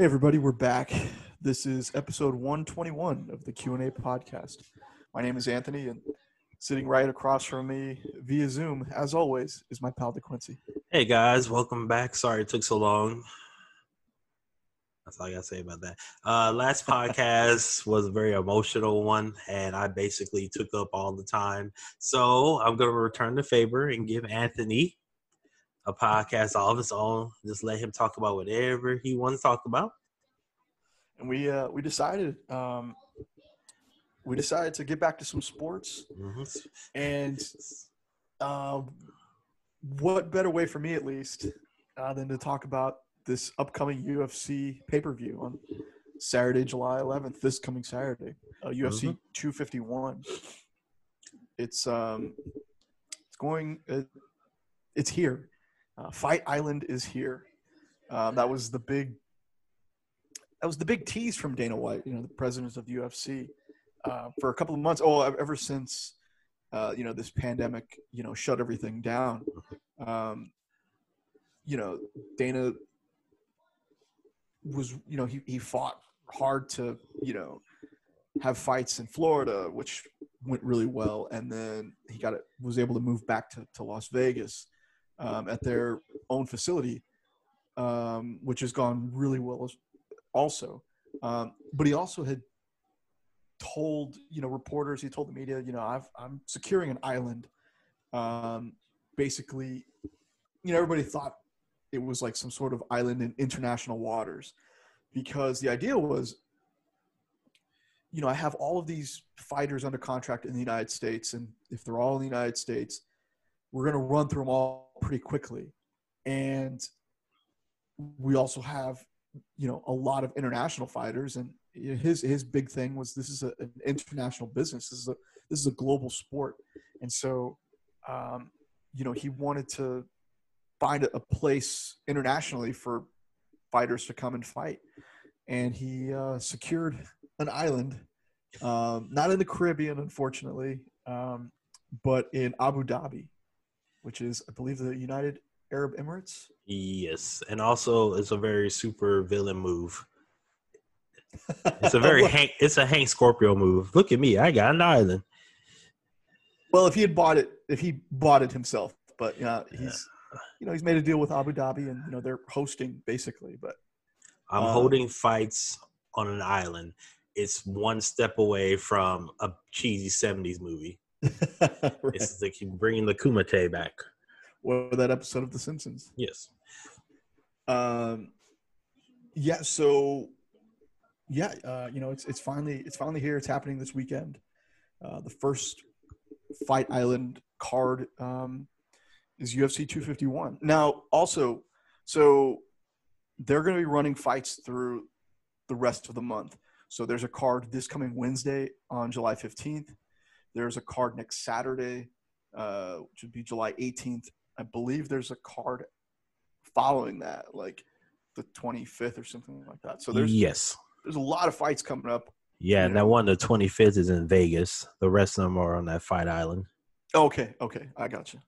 Hey everybody, we're back. This is episode 121 of the Q&A podcast. My name is Anthony and sitting right across from me via Zoom, as always, is my pal DeQuincy. Hey guys, welcome back. Sorry it took so long. That's all I gotta say about that. Uh, last podcast was a very emotional one, and I basically took up all the time. So I'm gonna return the favor and give Anthony a podcast all of his own. Just let him talk about whatever he wants to talk about. And we uh, we decided um, we decided to get back to some sports, hmm and uh, what better way for me at least uh, than to talk about this upcoming UFC pay per view on Saturday, July 11th, this coming Saturday, uh, UFC Mhm. 251. It's um, it's going, uh, it's here. Uh, Fight Island is here. Um, that was the big, that was the big tease from Dana White, you know, the president of the UFC, uh, for a couple of months. Oh, ever since, uh, you know, this pandemic, you know, shut everything down. Um, you know, Dana was, you know, he, he fought hard to, you know, have fights in Florida, which went really well. And then he got it, was able to move back to, to Las Vegas um, at their own facility, um, which has gone really well also. Um, but he also had told, you know, reporters, he told the media, you know, I've, I'm securing an island. Um, basically, you know, everybody thought it was like some sort of island in international waters because the idea was you know i have all of these fighters under contract in the united states and if they're all in the united states we're going to run through them all pretty quickly. And we also have you know a lot of international fighters. And his his big thing was this is a, an international business. This is a this is a global sport. And so um, you know he wanted to find a, place internationally for fighters to come and fight. And he uh, secured an island, um, not in the Caribbean, unfortunately, um, but in Abu Dhabi, which is, I believe, the United Arab Emirates. Yes, and also it's a very super villain move. It's a very Hank. It's a Hank Scorpio move. Look at me, I got an island. well, if he had bought it, if he bought it himself, but yeah, he's, you know, he's made a deal with Abu Dhabi, and you know they're hosting basically. But I'm Um, holding fights on an island. It's one step away from a cheesy '70s movie. right. It's like bringing the Kumite back. or that episode of The Simpsons. Yes. Um, yeah. So, yeah, uh, you know, it's it's finally it's finally here. It's happening this weekend. Uh, the first Fight Island card um, is UFC 251. Now, also, so they're going to be running fights through the rest of the month. So there's a card this coming Wednesday on July 15th. There's a card next Saturday, uh, which would be July 18th. I believe there's a card following that, like the 25th or something like that. So there's yes. there's a lot of fights coming up. Yeah, and Yeah. that one, the 25th, is in Vegas. The rest of them are on that fight island. Okay, okay, I got you.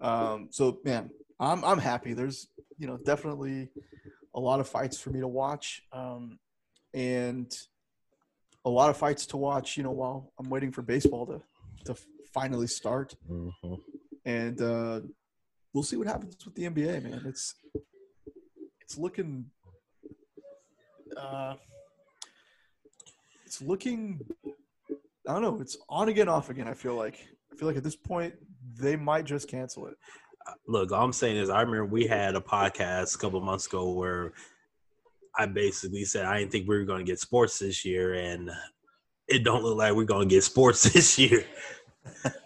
Um, so man, I'm I'm happy. There's you know definitely a lot of fights for me to watch, um, and a lot of fights to watch. You know, while I'm waiting for baseball to to finally start, hmm and uh, we'll see what happens with the NBA. Man, it's it's looking. Uh, it's looking. I don't know. It's on again, off again. I feel like. I feel like at this point they might just cancel it. Look, all I'm saying is, I remember we had a podcast a couple months ago where I basically said I didn't think we were going to get sports this year, and it don't look like we're going to get sports this year.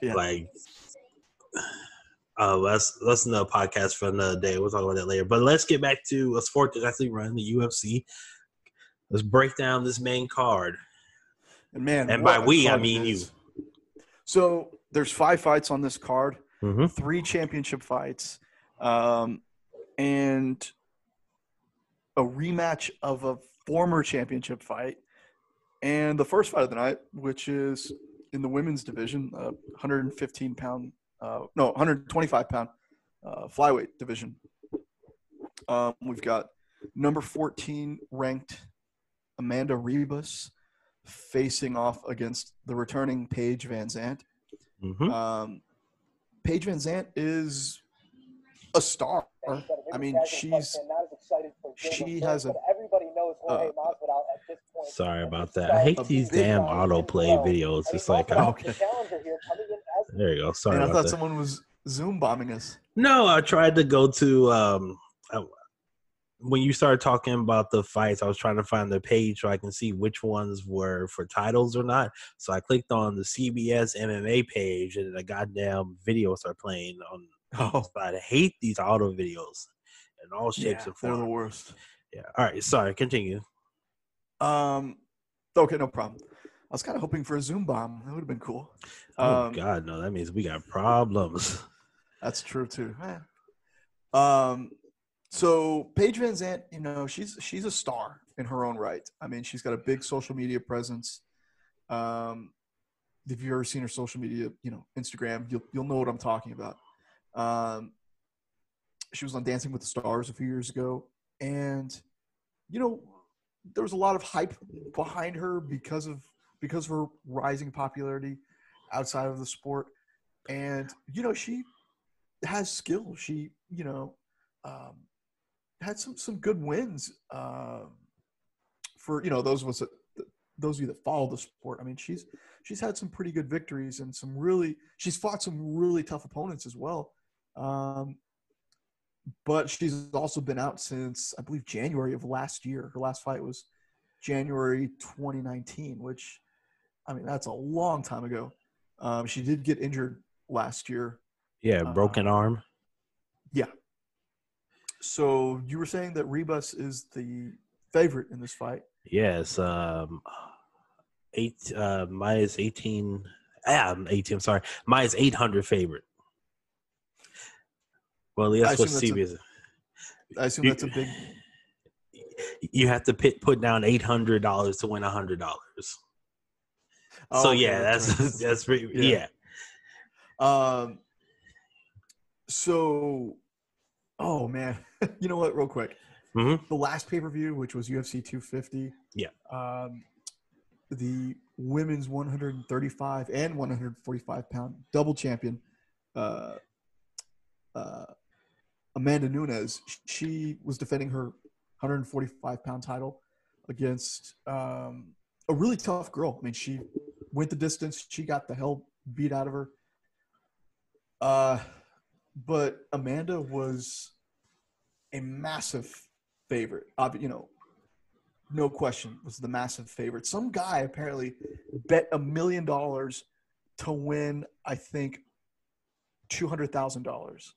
Yeah. Like, uh, that's that's another podcast for another day. We'll talk about that later. But let's get back to a sport that's actually running the UFC. Let's break down this main card. And man, And by we, I mean you. So there's five fights on this card. Mm-hmm. three championship fights, um, and a rematch of a former championship fight, and the first fight of the night, which is in the women's division, uh, 115 pound, uh, no, 125 pound uh, flyweight division. Um, we've got number 14 ranked Amanda Ribas facing off against the returning Paige Van Zant. hmm Um, Paige Van Zant is a star. I mean, she's she has a everybody knows Jorge uh, Masvidal at this point. Sorry about that. I hate these damn one. autoplay videos. It's like, Oh, oh, okay. Here in as there you go. Sorry and I about thought that. someone was Zoom bombing us. No, I tried to go to um I, when you started talking about the fights, I was trying to find the page so I can see which ones were for titles or not. So I clicked on the CBS MMA page and a goddamn video started playing on Oh, I hate these auto videos in all shapes yeah, and they're the worst. Yeah. All right, sorry, continue. Um, okay, no problem. I was kind of hoping for a Zoom bomb. That would have been cool. Oh Um, god, no, that means we got problems. That's true too. Eh. Um, so Paige Van Zant, you know, she's she's a star in her own right. I mean, she's got a big social media presence. Um, if you've ever seen her social media, you know, Instagram, you'll you'll know what I'm talking about. Um, she was on Dancing with the Stars a few years ago, and you know, there was a lot of hype behind her because of because of her rising popularity outside of the sport. And you know, she has skill. She, you know, um, had some some good wins um, for you know those of us that those of you that follow the sport. I mean, she's she's had some pretty good victories and some really she's fought some really tough opponents as well. Um, but she's also been out since I believe January of last year. Her last fight was January 2019, which I mean that's a long time ago. Um, she did get injured last year Yeah, broken Uh, arm. yeah. So you were saying that Ribas is the favorite in this fight. Yes, um, eight. Uh, Maya's eighteen. Ah, I'm eighteen. I'm sorry. Eight hundred favorite. Well, that's what CBS. I assume You- that's a big. You have to pit, put down eight hundred dollars to win hundred dollars. Oh, so okay, yeah, that's that's pretty, Yeah. yeah. Um. So, oh man, you know what? Real quick, Mhm. the last pay per view, which was UFC 250. Yeah. Um, the women's 135 and 145 pound double champion, uh, uh, Amanda Nunes, she was defending her 145 pound title against um, a really tough girl. I mean, she went the distance. She got the hell beat out of her. Uh, but Amanda was a massive favorite. Uh, you know, no question was the massive favorite. Some guy apparently bet a million dollars to win. I think two hundred thousand dollars.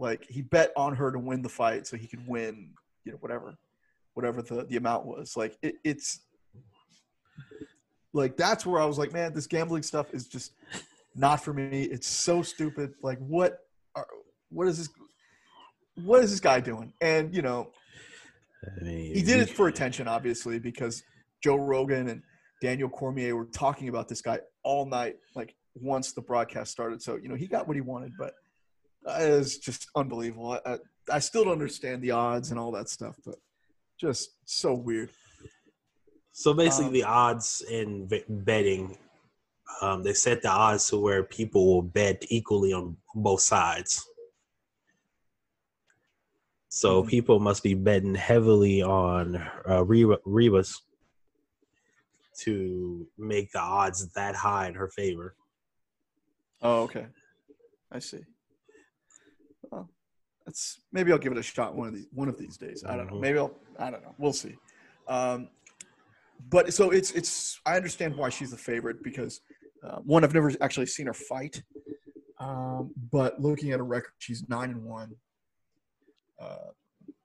Like he bet on her to win the fight, so he could win. You know, whatever, whatever the the amount was. Like it, it's like that's where I was like, man, this gambling stuff is just not for me. It's so stupid. Like what are what is this what is this guy doing? And you know, I mean, he did it for attention, obviously, because Joe Rogan and Daniel Cormier were talking about this guy all night, like once the broadcast started. So, you know, he got what he wanted, but uh, it was just unbelievable. I, I, I still don't understand the odds and all that stuff, but just so weird. So basically, Um, the odds in v- betting, um, they set the odds to where people will bet equally on both sides. So Mhm. people must be betting heavily on uh, Ribas to make the odds that high in her favor. Oh, okay. I see. That's maybe I'll give it a shot one of these one of these days. I don't know. Mhm. Maybe I'll. I don't know. We'll see. Um, but so it's it's. I understand why she's the favorite because uh, one, I've never actually seen her fight. Um, but looking at her record, she's nine and one. Uh,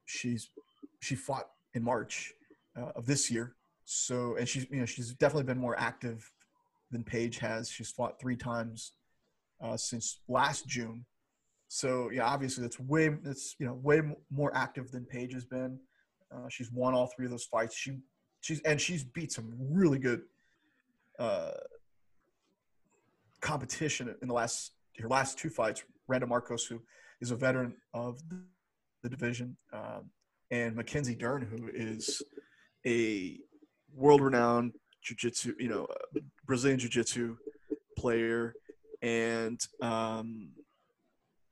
she's she fought in March uh, of this year. So and she's you know she's definitely been more active than Paige has. She's fought three times uh, since last June. So yeah, obviously that's way that's you know way more active than Paige has been. Uh, she's won all three of those fights. She she's and she's beat some really good uh, competition in the last her last two fights. Randa Markos, who is a veteran of the, division, um, and Mackenzie Dern, who is a world-renowned jiu-jitsu, you know, uh, Brazilian jiu-jitsu player, and um,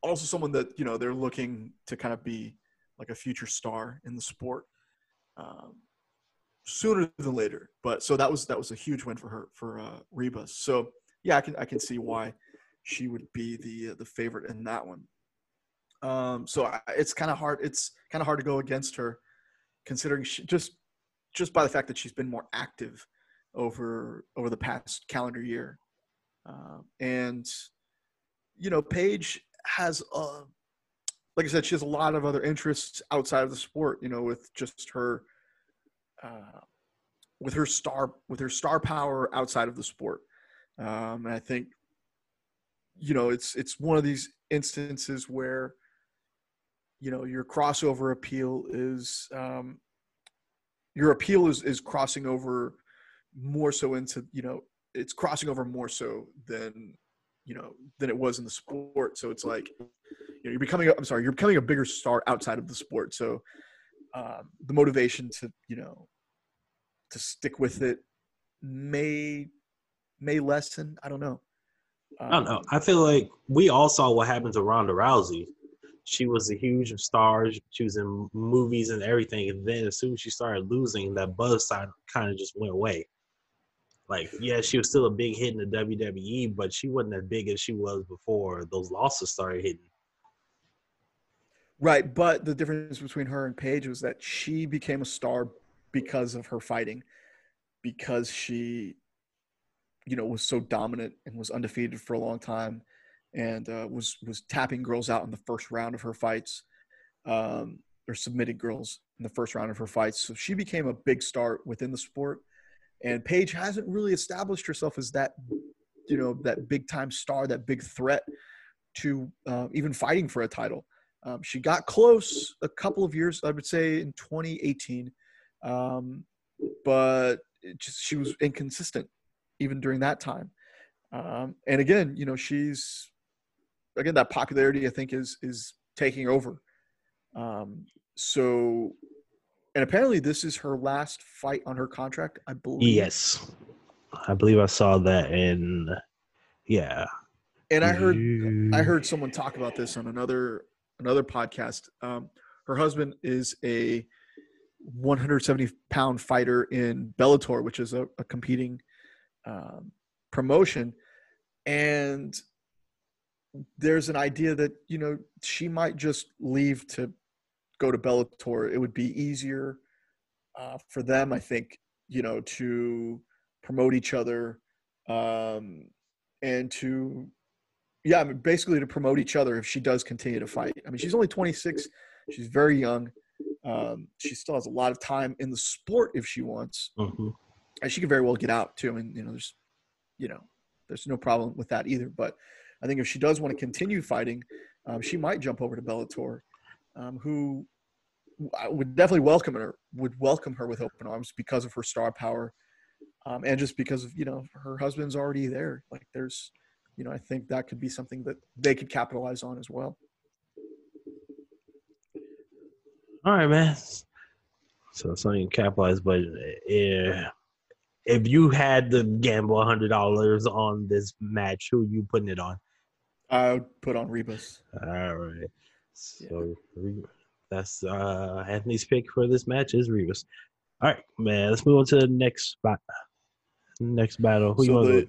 also someone that you know they're looking to kind of be like a future star in the sport um, sooner than later. But so that was that was a huge win for her for uh, Ribas. So yeah, I can I can see why she would be the uh, the favorite in that one. Um, so I, it's kind of hard. It's kind of hard to go against her, considering she, just just by the fact that she's been more active over over the past calendar year, uh, and you know Paige has a like I said, she has a lot of other interests outside of the sport. You know, with just her, uh, with her star, with her star power outside of the sport. Um, and I think, you know, it's it's one of these instances where, you know, your crossover appeal is, um, your appeal is is crossing over more so into, you know, it's crossing over more so than, you know, than it was in the sport. So it's like you know, you're becoming a, I'm sorry, you're becoming a bigger star outside of the sport. So um, the motivation to you know to stick with it may may lessen. I don't know. I don't know. I feel like we all saw what happened to Ronda Rousey. She was a huge star. She was in movies and everything. And then as soon as she started losing, that buzz side kind of just went away. Like, yeah, she was still a big hit in the WWE, but she wasn't as big as she was before those losses started hitting. Right, but the difference between her and Paige was that she became a star because of her fighting, because she, you know, was so dominant and was undefeated for a long time, and uh, was was tapping girls out in the first round of her fights, um, or submitting girls in the first round of her fights. So she became a big star within the sport, and Paige hasn't really established herself as that, you know, that big time star, that big threat to uh, even fighting for a title. Um, she got close a couple of years, I would say, in 2018, um, but just, she was inconsistent even during that time. Um, and again, you know, she's again that popularity I think is is taking over. Um, so, and apparently this is her last fight on her contract, I believe. Yes, I believe I saw that in. Yeah, and I heard I heard someone talk about this on another another podcast. Um, her husband is a 170 pound fighter in Bellator, which is a, a competing um, promotion, and there's an idea that you know she might just leave to go to Bellator. It would be easier uh, for them, I think, you know, to promote each other um, and to yeah, I mean, basically to promote each other if she does continue to fight. I mean, she's only 26. She's very young. Um, she still has a lot of time in the sport if she wants, mm-hmm. and she could very well get out too. I mean, you know, there's, you know, there's no problem with that either. But I think if she does want to continue fighting, um, she might jump over to Bellator, um, who I would definitely welcome her. Would welcome her with open arms because of her star power, um, and just because of you know her husband's already there. Like there's you know, I think that could be something that they could capitalize on as well. All right, man. So something capitalize, but yeah, if you had to gamble a hundred dollars on this match, who you putting it on? I would put on Ribas. All right. So yeah. That's uh Anthony's pick for this match is Ribas. All right, man. Let's move on to the next spot. Next battle. Who so you want to?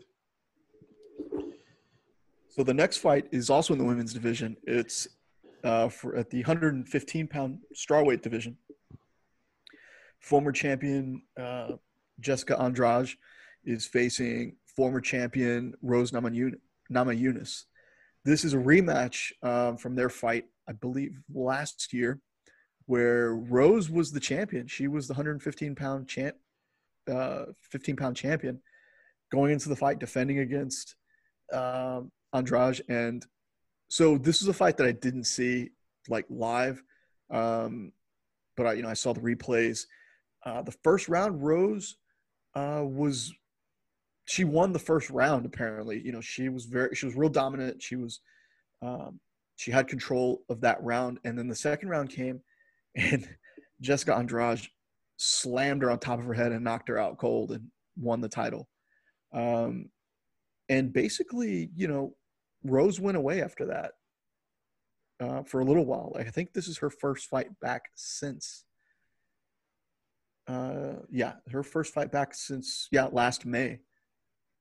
So the next fight is also in the women's division. It's uh, for at the 115 pound strawweight division. Former champion uh, Jessica Andrade is facing former champion Rose Namajunas. This is a rematch um, from their fight, I believe, last year, where Rose was the champion. She was the 115 pound champ, uh, 15 pound champion, going into the fight defending against um, Andrade, and so this is a fight that I didn't see like live, um, but I you know I saw the replays. Uh, the first round, Rose uh, was she won the first round. Apparently, you know she was very she was real dominant. She was um, she had control of that round, and then the second round came, and Jessica Andrade slammed her on top of her head and knocked her out cold and won the title. Um, and basically, you know, Rose went away after that uh, for a little while. Like, I think this is her first fight back since. Uh, yeah, her first fight back since yeah last May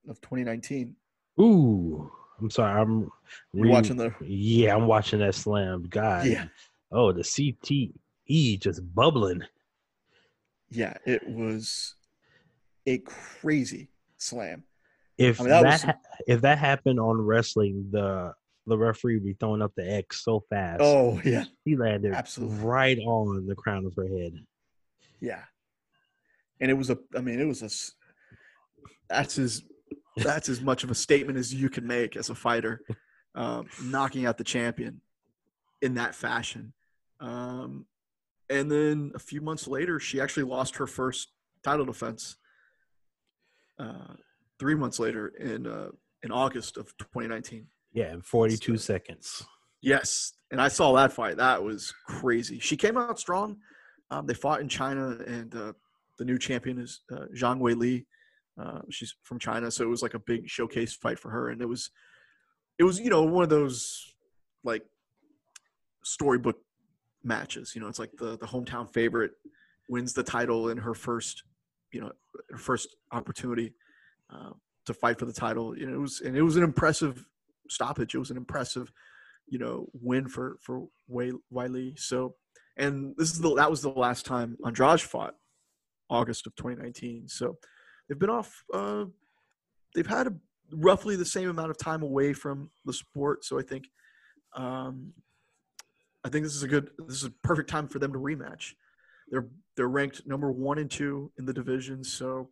of 2019. Ooh, I'm sorry. I'm re- watching the Yeah, I'm watching that slam. God. yeah Oh, the CTE just bubbling. yeah it was a crazy slam. If I mean, that that, was- if that happened on wrestling, the the referee would be throwing up the X so fast. Oh yeah he landed absolutely. right on the crown of her head. yeah, and it was a I mean it was a. that's as that's as much of a statement as you can make as a fighter, um, knocking out the champion in that fashion. Um, and then a few months later, she actually lost her first title defense. Uh, three months later, in uh, in August of 2019. Yeah, in 42 So- seconds. Yes, and I saw that fight. That was crazy. She came out strong. Um, they fought in China, and uh, the new champion is uh, Zhang Weili. Uh, she's from China, so it was like a big showcase fight for her, and it was, it was you know one of those like storybook matches. You know, it's like the the hometown favorite wins the title in her first, you know, her first opportunity uh, to fight for the title. You know, it was and it was an impressive stoppage. It was an impressive, you know, win for for Weili. So, and this is the that was the last time Andrade fought, August of 2019. So, they've been off. Uh, they've had a, roughly the same amount of time away from the sport. So I think, um, I think this is a good. This is a perfect time for them to rematch. They're they're ranked number one and two in the division. So.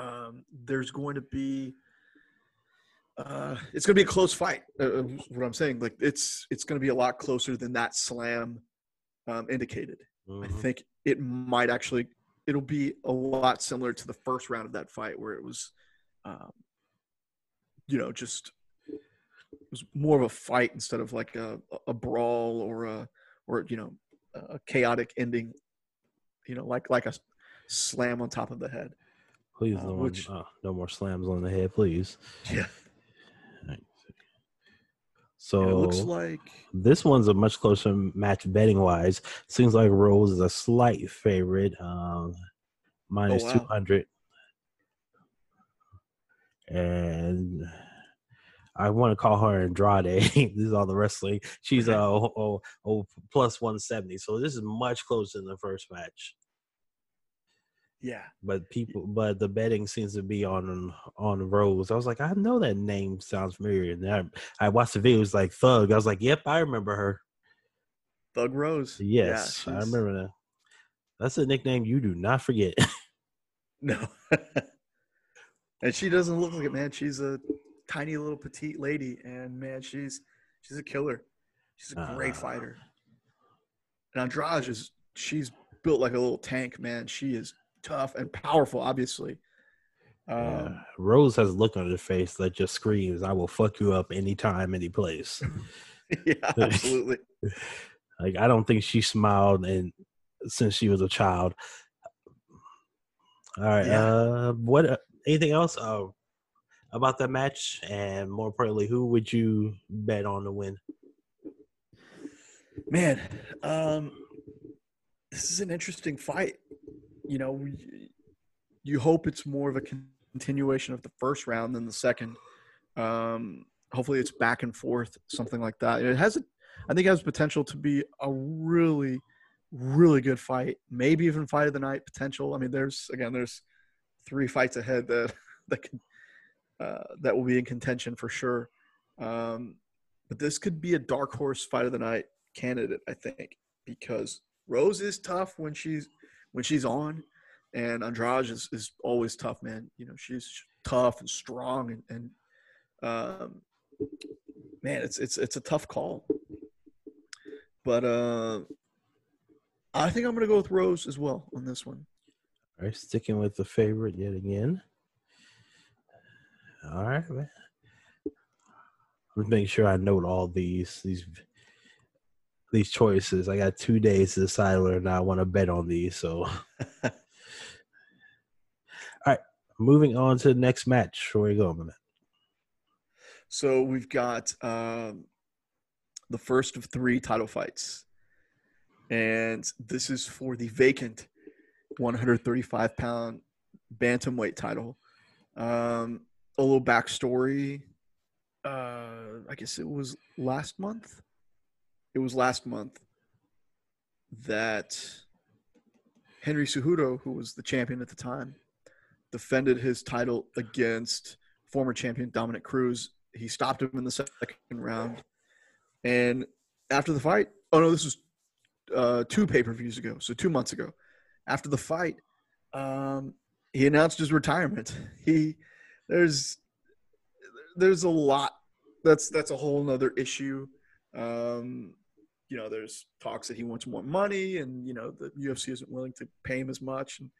Um, there's going to be uh, it's going to be a close fight. Uh, what I'm saying, like it's it's going to be a lot closer than that slam um, indicated. I Mhm. think it might actually it'll be a lot similar to the first round of that fight where it was, um, you know, just was more of a fight instead of like a a brawl or a or you know a chaotic ending. You know, like like a slam on top of the head. Please, uh, no, more, which- uh, no more slams on the head, please. Yeah. So And it looks like this one's a much closer match betting wise. Seems like Rose is a slight favorite, um, minus Oh, wow. 200. And I want to call her Andrade. this is all the wrestling. She's uh, a oh, oh, oh, plus 170. So this is much closer than the first match. yeah. But people, but the betting seems to be on on Rose. I was like, I know that name sounds familiar. And I, I watched the video. It was like Thug. I was like, Yep, I remember her. Thug Rose. Yes, yeah, I remember that. That's a nickname you do not forget. No. and she doesn't look like it, man. She's a tiny little petite lady, and man, she's she's a killer. She's a great Ah. fighter. And Andrade is she's built like a little tank, man. She is tough and powerful, obviously. Yeah. Um, Rose has a look on her face that just screams, "I will fuck you up anytime, any place." yeah, absolutely. like I don't think she smiled and since she was a child. All right. Yeah. Uh, what? Uh, anything else uh, about that match? And more importantly, who would you bet on to win? Man, um, this is an interesting fight. You know, you hope it's more of a continuation of the first round than the second. Um, hopefully, it's back and forth, something like that. It has, I think, it has potential to be a really, really good fight. Maybe even fight of the night potential. I mean, there's again, there's three fights ahead that that can uh, that will be in contention for sure. Um, but this could be a dark horse fight of the night candidate, I think, because Rose is tough when she's when she's on, and Andrade is, is always tough, man. You know, she's tough and strong, and, and um, man, it's it's it's a tough call. But uh, I think I'm gonna go with Rose as well on this one. All right, sticking with the favorite yet again. All right, man. I'm making sure I note all these these these choices. I got two days to decide whether or not I want to bet on these. So, all right, moving on to the next match. Where you go, man? So we've got um, the first of three title fights, and this is for the vacant 135 pound bantamweight title. Um, a little backstory. Uh, I guess it was last month. It was last month that Henry Cejudo, who was the champion at the time, defended his title against former champion Dominick Cruz. He stopped him in the second round, and after the fight, oh no, this was uh, two pay per views ago, so two months ago. After the fight, um, he announced his retirement. He there's there's a lot that's that's a whole nother issue. Um, you know, there's talks that he wants more money, and you know the UFC isn't willing to pay him as much, and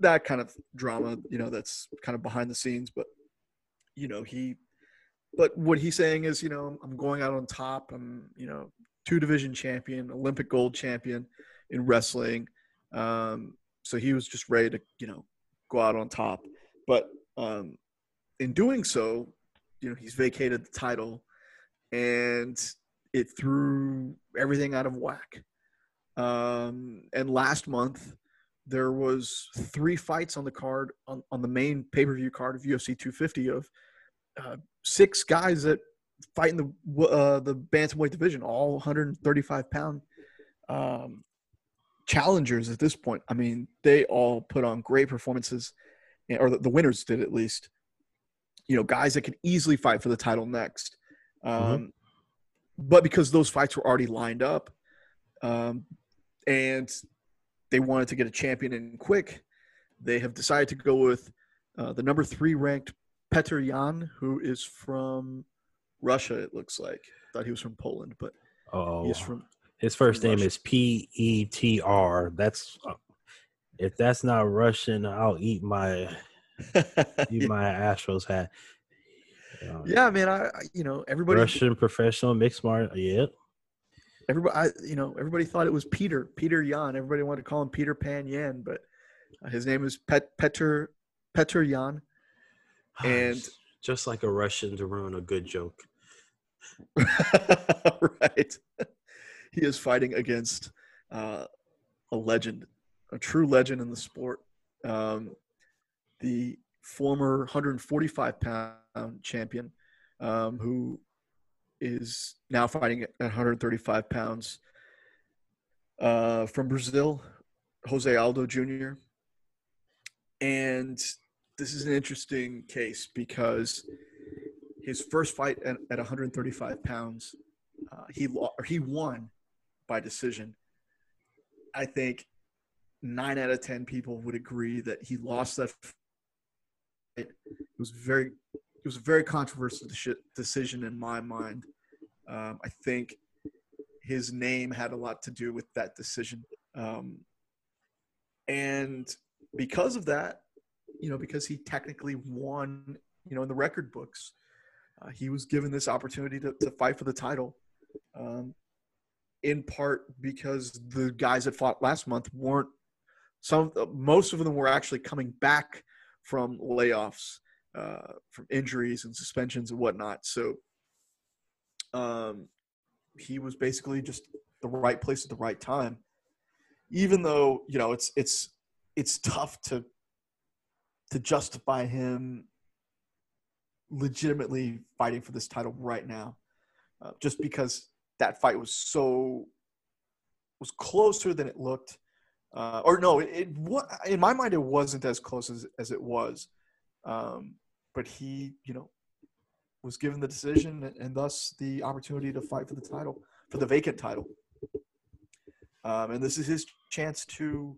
that kind of drama. You know, that's kind of behind the scenes, but you know he. But what he's saying is, you know, I'm going out on top. I'm, you know, two division champion, Olympic gold champion in wrestling. Um, so he was just ready to, you know, go out on top. But um, in doing so, you know, he's vacated the title, and it threw everything out of whack. Um, and last month, there was three fights on the card on, on the main pay per view card of UFC 250 of uh, six guys that fight in the uh, the bantamweight division, all 135 pound um, challengers at this point. I mean, they all put on great performances, or the, the winners did at least. You know, guys that could easily fight for the title next. Um, Mhm. But because those fights were already lined up, um, and they wanted to get a champion in quick, they have decided to go with uh, the number three ranked Petr Yan, who is from Russia. It looks like. Thought he was from Poland, but Oh, he's from. his first from name Russia. is P E T R. That's uh, if that's not Russian, I'll eat my eat my Astros hat. Uh, yeah, man. I, I you know everybody Russian professional mixed martial. Yeah. everybody I, you know everybody thought it was Peter Peter Yan. Everybody wanted to call him Peter Pan Yan, but uh, his name is Pet Petr Petr Yan. And- just like a Russian to ruin a good joke. right. He is fighting against uh, a legend, a true legend in the sport. Um, the former 145 pound champion, um, who is now fighting at 135 pounds uh, from Brazil, Jose Aldo Jr. And this is an interesting case because his first fight at, at 135 pounds, uh, he lo- he won by decision. I think nine out of ten people would agree that he lost that. Fight. It was very, it was a very controversial decision in my mind. Um, I think his name had a lot to do with that decision, um, and because of that, you know, because he technically won, you know, in the record books, uh, he was given this opportunity to, to fight for the title. Um, in part because the guys that fought last month weren't some most of them were actually coming back from layoffs uh, from injuries and suspensions and whatnot. So um, he was basically just the right place at the right time. Even though you know it's it's it's tough to to justify him legitimately fighting for this title right now uh, just because that fight was so was closer than it looked uh, or no it, wa- in my mind it wasn't as close as, as it was um, but he you know was given the decision and, and thus the opportunity to fight for the title for the vacant title um, and this is his chance to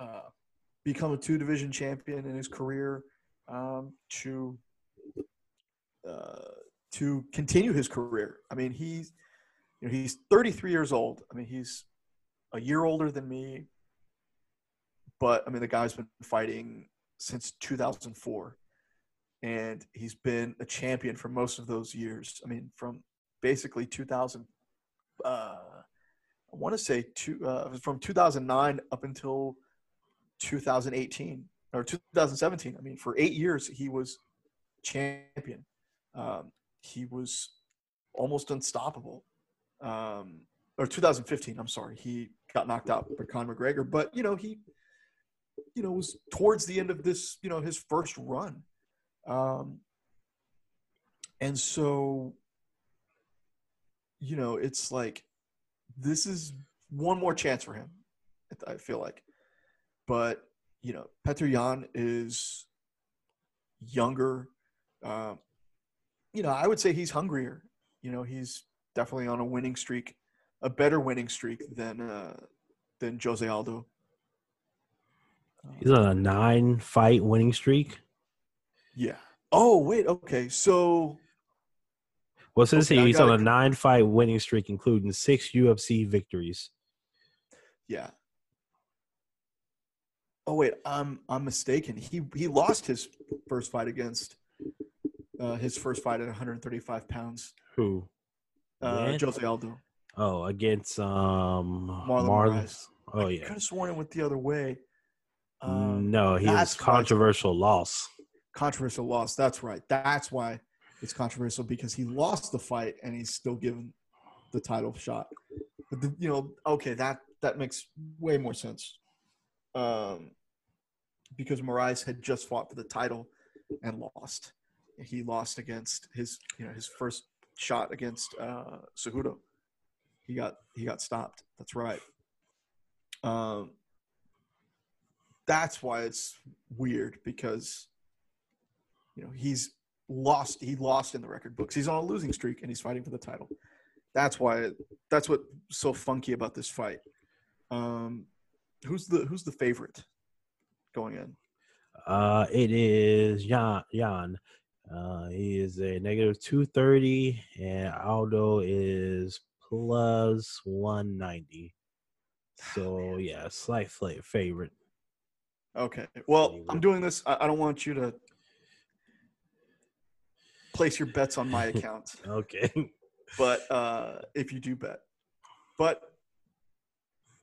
uh, become a two division champion in his career um, to uh, to continue his career. I mean, he's you know he's 33 years old. I mean, he's a year older than me, but I mean the guy's been fighting since 2004, and he's been a champion for most of those years. I mean, from basically 2000 uh, I want to say two, uh, from 2009 up until 2018 or 2017. I mean, for eight years he was champion. Um, he was almost unstoppable. Um, or 2015, I'm sorry, he got knocked out by Conor McGregor, but you know he, you know, was towards the end of this, you know, his first run, um, and so, you know, it's like this is one more chance for him. I feel like, but you know, Petr Yan is younger. Um, you know, I would say he's hungrier. You know, he's definitely on a winning streak, a better winning streak than uh, than Jose Aldo. He's on a nine fight winning streak. Yeah. Oh wait. Okay. So Well, since Okay, he's on a nine fight winning streak, including six UFC victories. yeah. Oh wait. I'm I'm mistaken. He he lost his first fight against uh, his first fight at 135 pounds. Who? Uh, Jose Aldo. Oh, against um Marlon Marlon. Oh I yeah. I could have sworn it went the other way. Um, no, he was controversial loss. controversial loss. That's right. That's why it's controversial because he lost the fight and he's still given the title shot. But the, you know, okay, that that makes way more sense. Um, because Moraes had just fought for the title and lost. He lost against his, you know, his first shot against uh, Cejudo. He got he got stopped. That's right. Um, that's why it's weird because you know he's lost he lost in the record books he's on a losing streak and he's fighting for the title that's why that's what's so funky about this fight um who's the who's the favorite going in Uh, it is Yan. Yan. Uh, he is a negative two thirty, and Aldo is plus one ninety. So yeah, slight favorite. Okay. Well i'm doing this. I, I don't want you to place your bets on my account. Okay. but uh if you do bet. But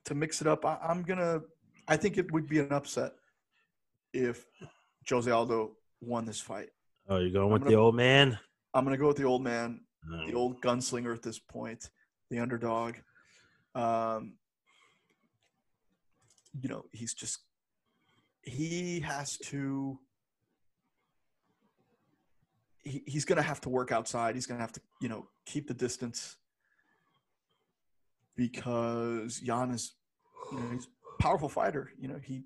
to mix it up I, i'm gonna i think it would be an upset if jose aldo won this fight. Oh, you're going with gonna- the old man. i'm gonna go with the old man Oh, the old gunslinger at this point the underdog. Um you know he's just he has to he, he's gonna have to work outside. He's gonna have to you know keep the distance because Yan is you know he's a powerful fighter. You know he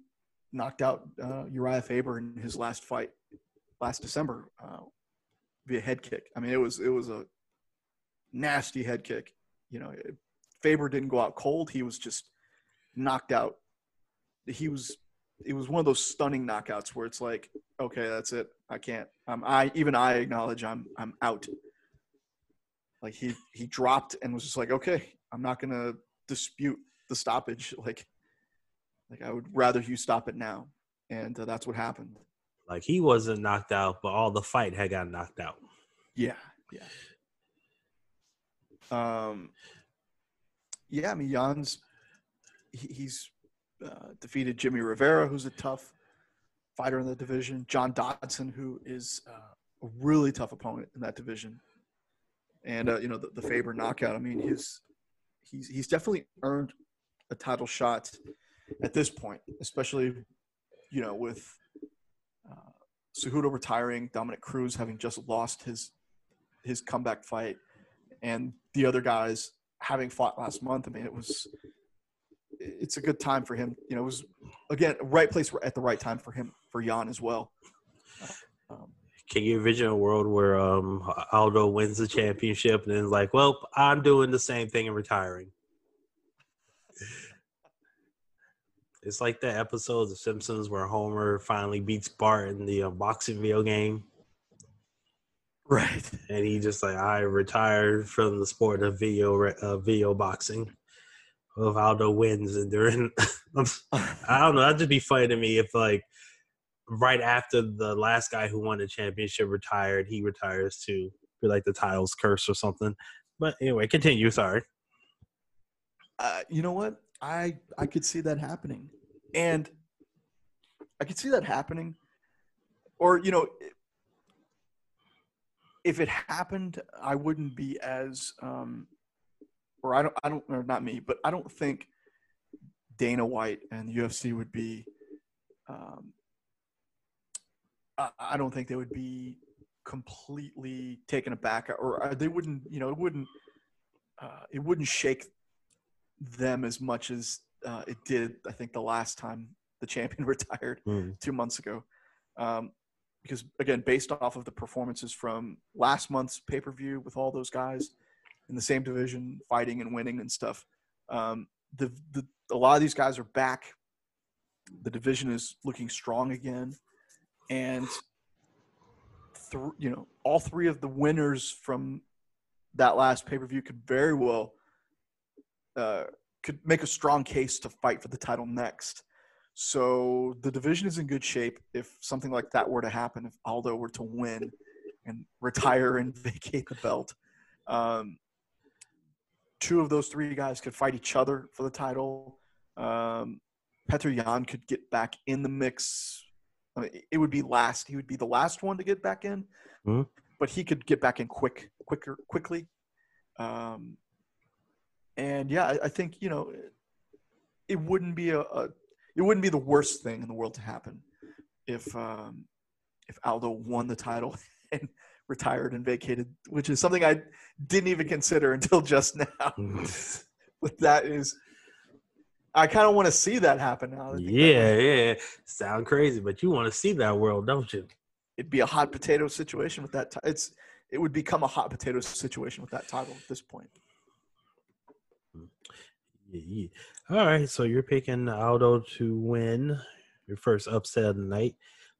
knocked out uh, Urijah Faber in his last fight last December uh, via head kick. I mean it was it was a nasty head kick. You know Faber didn't go out cold. He was just knocked out. He was it was one of those stunning knockouts where it's like okay that's it. I can't um, i even i acknowledge i'm i'm out. Like he he dropped and was just like okay i'm not gonna dispute the stoppage. Like like i would rather you stop it now. And uh, that's what happened. Like he wasn't knocked out, but all the fight had got knocked out. yeah yeah. Um yeah i mean yan's he, he's uh, defeated jimmy rivera who's a tough fighter in the division. John dodson who is uh, a really tough opponent in that division. And uh, you know the, the faber knockout i mean his he's he's definitely earned a title shot at this point especially you know with uh, Cejudo retiring dominick cruz having just lost his his comeback fight and the other guys having fought last month. I mean it was it's a good time for him you know it was again right place at the right time for him for yan as well um, Can you envision a world where um Aldo wins the championship and then is like, well, I'm doing the same thing and retiring? It's like that episode of The Simpsons where Homer finally beats Bart in the uh, boxing video game, right and he just like, I retired from the sport of video re- uh, video boxing. Well, if Aldo wins and they're in, I don't know. That'd just be funny to me if like right after the last guy who won the championship retired, he retires too. Be like the titles curse or something. But anyway, continue. Sorry. uh, you know what? I I could see that happening, and I could see that happening, or you know, if it happened, I wouldn't be as, um, or I don't, I don't, or not me, but I don't think Dana White and the UFC would be. Um, I, I don't think they would be completely taken aback, or uh, they wouldn't, you know, it wouldn't, uh, it wouldn't shake them as much as uh, it did. I think the last time the champion retired Mm. two months ago, um, because again, based off of the performances from last month's pay per view with all those guys in the same division, fighting and winning and stuff, um, the, the a lot of these guys are back. The division is looking strong again, and th- you know all three of the winners from that last pay per view could very well uh, could make a strong case to fight for the title next. So the division is in good shape. If something like that were to happen, if Aldo were to win and retire and vacate the belt, um, two of those three guys could fight each other for the title. Um, Petr Yan could get back in the mix. I mean, it would be last. He would be the last one to get back in, Mhm. but he could get back in quick, quicker, quickly. Um, and yeah, I, I think you know, it wouldn't be a, a, it wouldn't be the worst thing in the world to happen if um, if Aldo won the title and retired and vacated, which is something I didn't even consider until just now. but that is, I kind of want to see that happen now. That yeah, yeah. Sound crazy, but you want to see that world, don't you? it'd be a hot potato situation with that. T- it's it would become a hot potato situation with that title at this point. Yeah, yeah. All right, so you're picking Aldo to win your first upset of the night.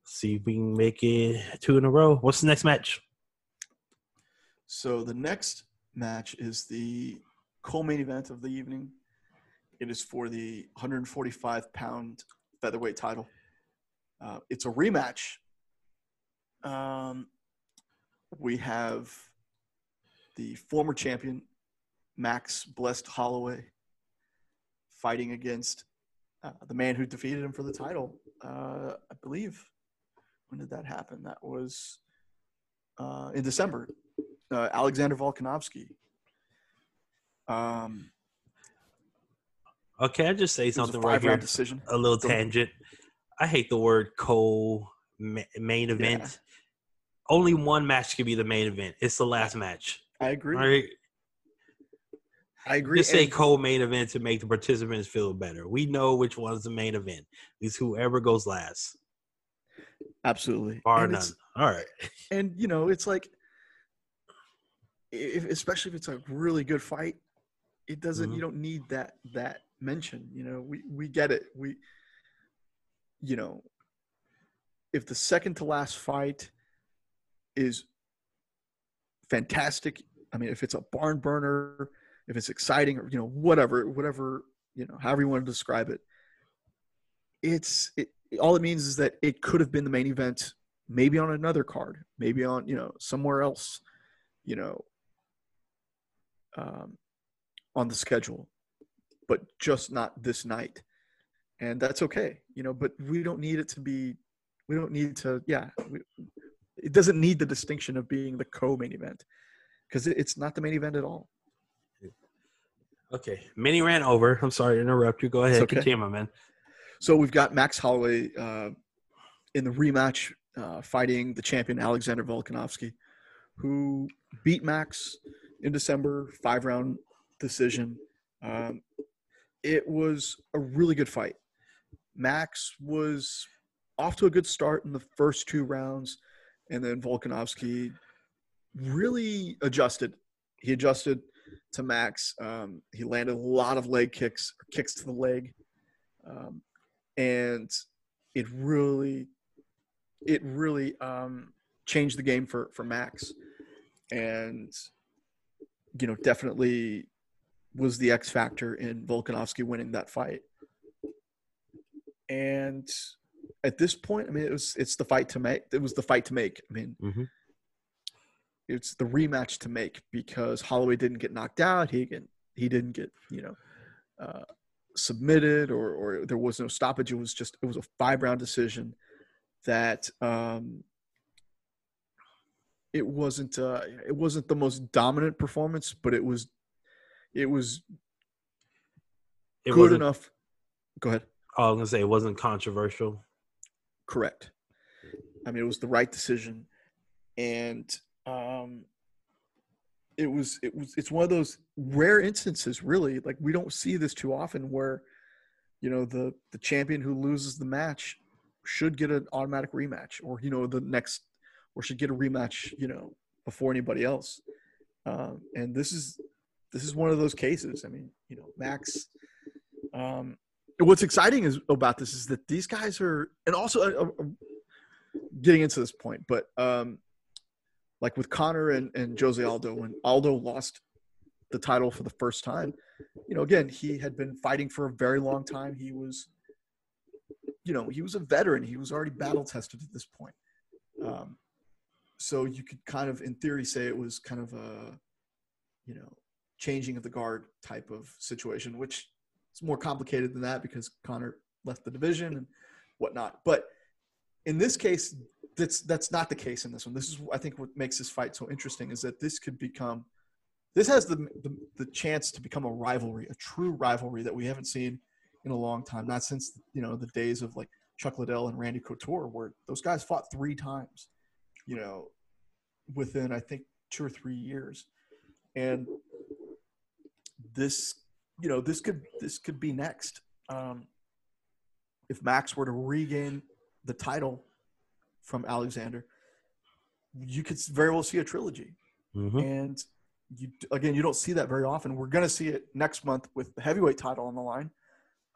See if we can make it two in a row. What's the next match? So the next match is the co-main event of the evening. It is for the 145 pound featherweight title. Uh, it's a rematch. Um, we have the former champion Max Blessed Holloway fighting against uh, the man who defeated him for the title. Uh, I believe. When did that happen? That was uh, in December uh, Alexander Volkanovski. Um, Okay, I just say it was a something right here. decision. A little tangent. I hate the word co main event. Only one match could be the main event. It's the last match. I agree. All right. I agree. Just say co main event to make the participants feel better. We know which one's the main event. It's whoever goes last, absolutely. bar and none. All right. and you know, it's like, if, especially if it's a really good fight, it doesn't. Mhm. You don't need that that mention. You know, we we get it. We, you know, if the second to last fight is fantastic. I mean, if it's a barn burner, if it's exciting, or you know, whatever, whatever, you know, however you want to describe it, it's it. All it means is that it could have been the main event, maybe on another card, maybe on you know somewhere else, you know, um, on the schedule, but just not this night, and that's okay, you know. But we don't need it to be. We don't need to. Yeah, we, it doesn't need the distinction of being the co-main event because it, it's not the main event at all. Okay. Mini ran over. I'm sorry to interrupt you. Go ahead. okay. Continue, my man. So we've got Max Holloway uh, in the rematch uh, fighting the champion Alexander Volkanovski, who beat Max in December, five round decision. Um, it was a really good fight. Max was off to a good start in the first two rounds, and then Volkanovski really adjusted. He adjusted to Max. Um, he landed a lot of leg kicks, kicks to the leg. Um, and it really it really um, changed the game for for Max, and you know definitely was the X factor in Volkanovski winning that fight. And at this point, I mean, it was it's the fight to make. It was the fight to make. I mean, Mhm. it's the rematch to make because Holloway didn't get knocked out. He get, he didn't get you know uh, submitted or or there was no stoppage. It was just it was a five round decision that um, it wasn't uh, it wasn't the most dominant performance, but it was it was It good enough. Go ahead. I was gonna say it wasn't controversial. Correct. I mean, it was the right decision, and um, it was it was it's one of those rare instances, really. Like we don't see this too often, where you know the the champion who loses the match should get an automatic rematch, or you know the next, or should get a rematch, you know, before anybody else. Um, and this is this is one of those cases. I mean, you know, Max. Um, what's exciting is about this is that these guys are, and also uh, uh, getting into this point, but um, like with Conor and, and Jose Aldo, when Aldo lost the title for the first time, you know, again, he had been fighting for a very long time. He was, you know, he was a veteran. He was already battle tested at this point. Um, so you could kind of, in theory, say it was kind of a, you know, changing of the guard type of situation, which is more complicated than that because Conor left the division and whatnot. But in this case, that's that's not the case in this one. This is I think what makes this fight so interesting is that this could become this has the, the the chance to become a rivalry, a true rivalry that we haven't seen in a long time. Not since you know the days of like Chuck Liddell and Randy Couture, where those guys fought three times, you know, within I think two or three years, and this you know this could this could be next. Um, if Max were to regain the title from Alexander, you could very well see a trilogy. hmm And you again, you don't see that very often. We're going to see it next month with the heavyweight title on the line.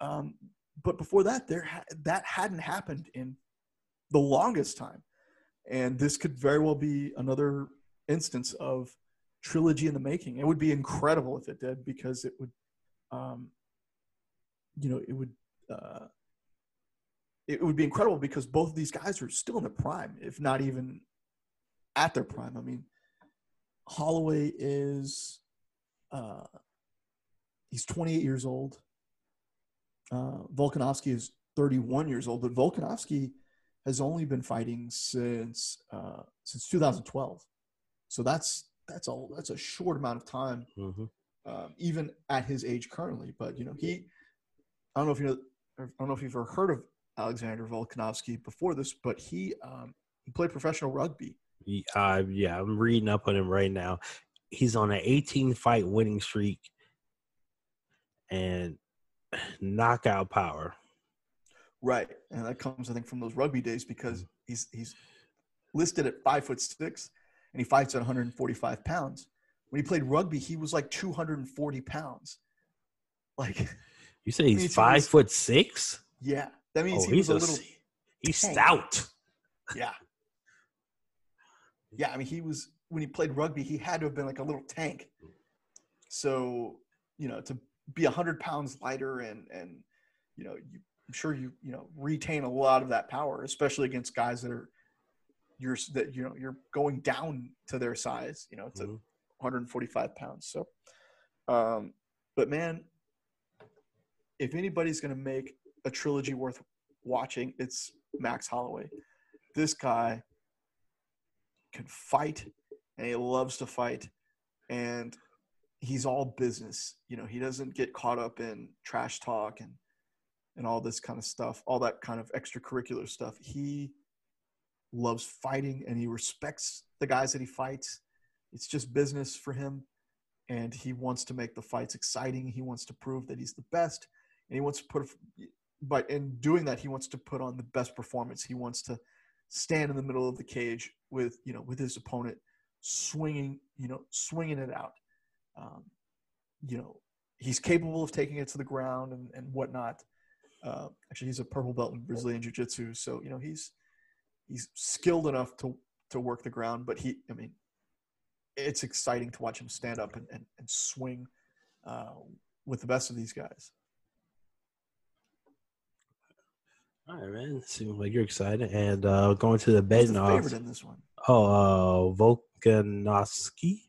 Um, but before that, there ha- that hadn't happened in the longest time, and this could very well be another instance of trilogy in the making. It would be incredible if it did because it would, um, you know, it would. Uh, it would be incredible because both of these guys are still in the prime, if not even at their prime. I mean, Holloway is uh, he's 28 years old. Uh, Volkanovski is 31 years old, but Volkanovski has only been fighting since uh, since 2012. So that's that's a that's a short amount of time, hmm um, even at his age currently. But you know, he I don't know if you know I don't know if you've ever heard of Alexander Volkanovski before this, but he um, he played professional rugby. Uh, yeah, I'm reading up on him right now. He's on an 18 fight winning streak and knockout power. Right, and that comes, I think, from those rugby days because mm-hmm. he's he's listed at five foot six, and he fights at 145 pounds. When he played rugby, he was like 240 pounds. Like, You say he's five He's- foot six? yeah, that means Oh, he was he's a a, little. he's tank. stout. Yeah, yeah. I mean, he was when he played rugby, he had to have been like a little tank. So you know, to be 100 pounds lighter and and you know, you, I'm sure you you know retain a lot of that power, especially against guys that are you're that you know you're going down to their size. You know, to Mhm. 145 pounds. So, um, but man, if anybody's going to make a trilogy worth watching, it's Max Holloway. This guy can fight and he loves to fight and he's all business. You know, he doesn't get caught up in trash talk and and all this kind of stuff, all that kind of extracurricular stuff. He loves fighting and he respects the guys that he fights. It's just business for him and he wants to make the fights exciting. He wants to prove that he's the best and he wants to put but in doing that he wants to put on the best performance. He wants to stand in the middle of the cage with, you know, with his opponent swinging, you know, swinging it out. Um, you know, he's capable of taking it to the ground and, and whatnot. Uh, actually, he's a purple belt in Brazilian Jiu Jitsu, so you know he's he's skilled enough to to work the ground. But he, I mean, it's exciting to watch him stand up and and, and swing uh, with the best of these guys. All right, man. Seems like you're excited. And uh, going to the bed the favorite in this one? Oh, uh, Volkanovski.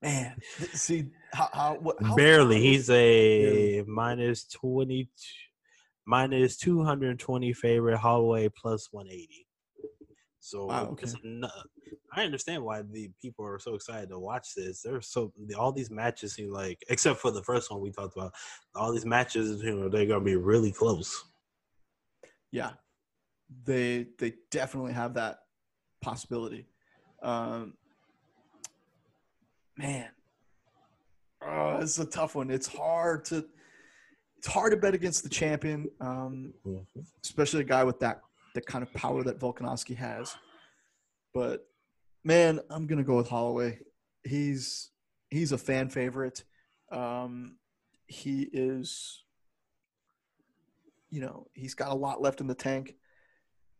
Man, see how, how, what, how Barely. He's a minus twenty, two and twenty favorite. Holloway plus one eighty. So Wow, okay. I understand why the people are so excited to watch this. There's so all these matches seem like, except for the first one we talked about, all these matches, you know, they're gonna be really close. yeah, they they definitely have that possibility. Um, man, oh, it's a tough one. It's hard to it's hard to bet against the champion, um, especially a guy with that that kind of power that Volkanovski has. But man, I'm gonna go with Holloway. He's he's a fan favorite. Um, he is, you know, he's got a lot left in the tank,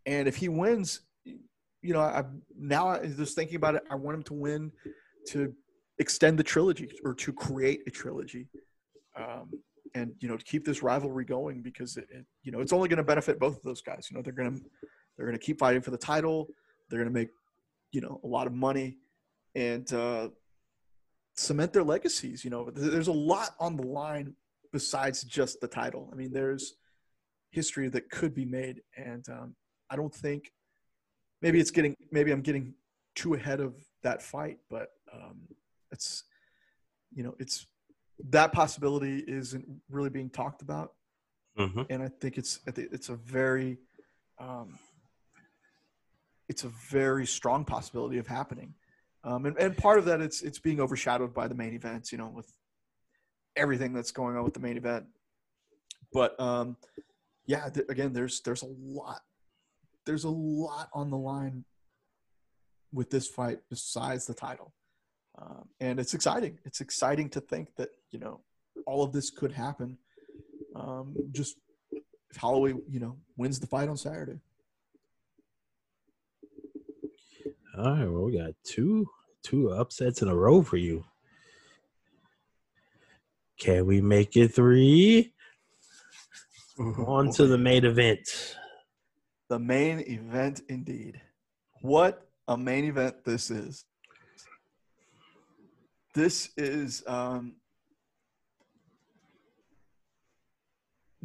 and if he wins, you know, I now I just thinking about it. I want him to win to extend the trilogy or to create a trilogy. Um, and you know to keep this rivalry going because it, it you know it's only going to benefit both of those guys. You know they're going to they're going to keep fighting for the title. They're going to make you know a lot of money and uh, cement their legacies. You know there's a lot on the line besides just the title. I mean there's history that could be made, and um, I don't think maybe it's getting maybe I'm getting too ahead of that fight, but um, it's you know it's that possibility isn't really being talked about, Mm-hmm. and I think it's it's a very um, it's a very strong possibility of happening, um, and and part of that it's it's being overshadowed by the main events, you know, with everything that's going on with the main event. But um, yeah, th- again, there's there's a lot there's a lot on the line with this fight besides the title. Um, and it's exciting. It's exciting to think that you know all of this could happen. Um, just if Holloway, you know, wins the fight on Saturday. All right, well, we got two two upsets in a row for you. Can we make it three? On to the main event. the main event, indeed. What a main event this is! This is um,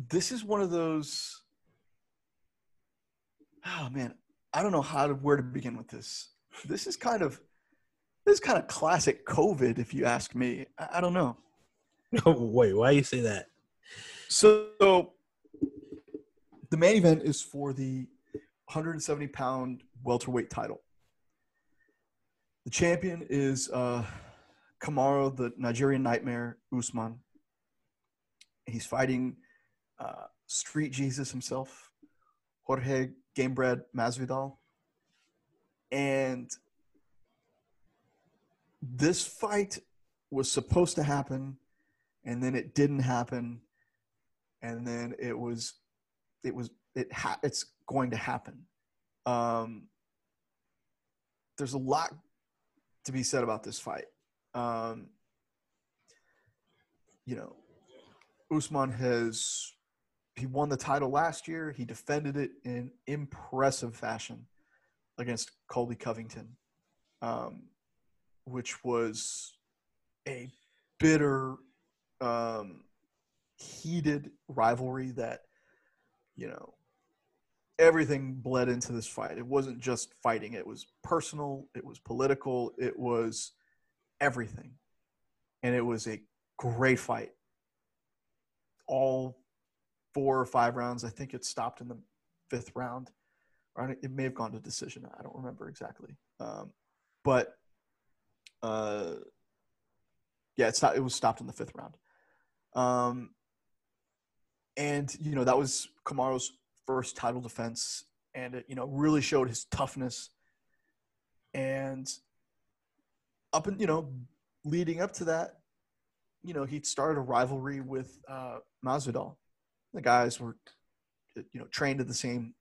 this is one of those. Oh man, I don't know how to where to begin with this. This is kind of this is kind of classic COVID, if you ask me. I, I don't know. No wait, why you say that? So the main event is for the 170 pound welterweight title. The champion is uh, Kamaru, the Nigerian Nightmare Usman. He's fighting uh, Street Jesus himself, Jorge Gamebred Masvidal. And this fight was supposed to happen, and then it didn't happen and then it was it was it ha- it's going to happen um there's a lot to be said about this fight um you know Usman has he won the title last year. He defended it in impressive fashion against Colby Covington um which was a bitter um heated rivalry that you know everything bled into this fight. It wasn't just fighting. It was personal. It was political. It was everything. And it was a great fight. All four or five rounds i think it stopped in the fifth round. Or it may have gone to decision. I don't remember exactly. Um, but uh, yeah it was stopped in the fifth round. Um, and you know that was Kamaru's first title defense, and it you know really showed his toughness. And up and you know, leading up to that, you know he started a rivalry with uh, Masvidal. The guys were, you know, trained at the same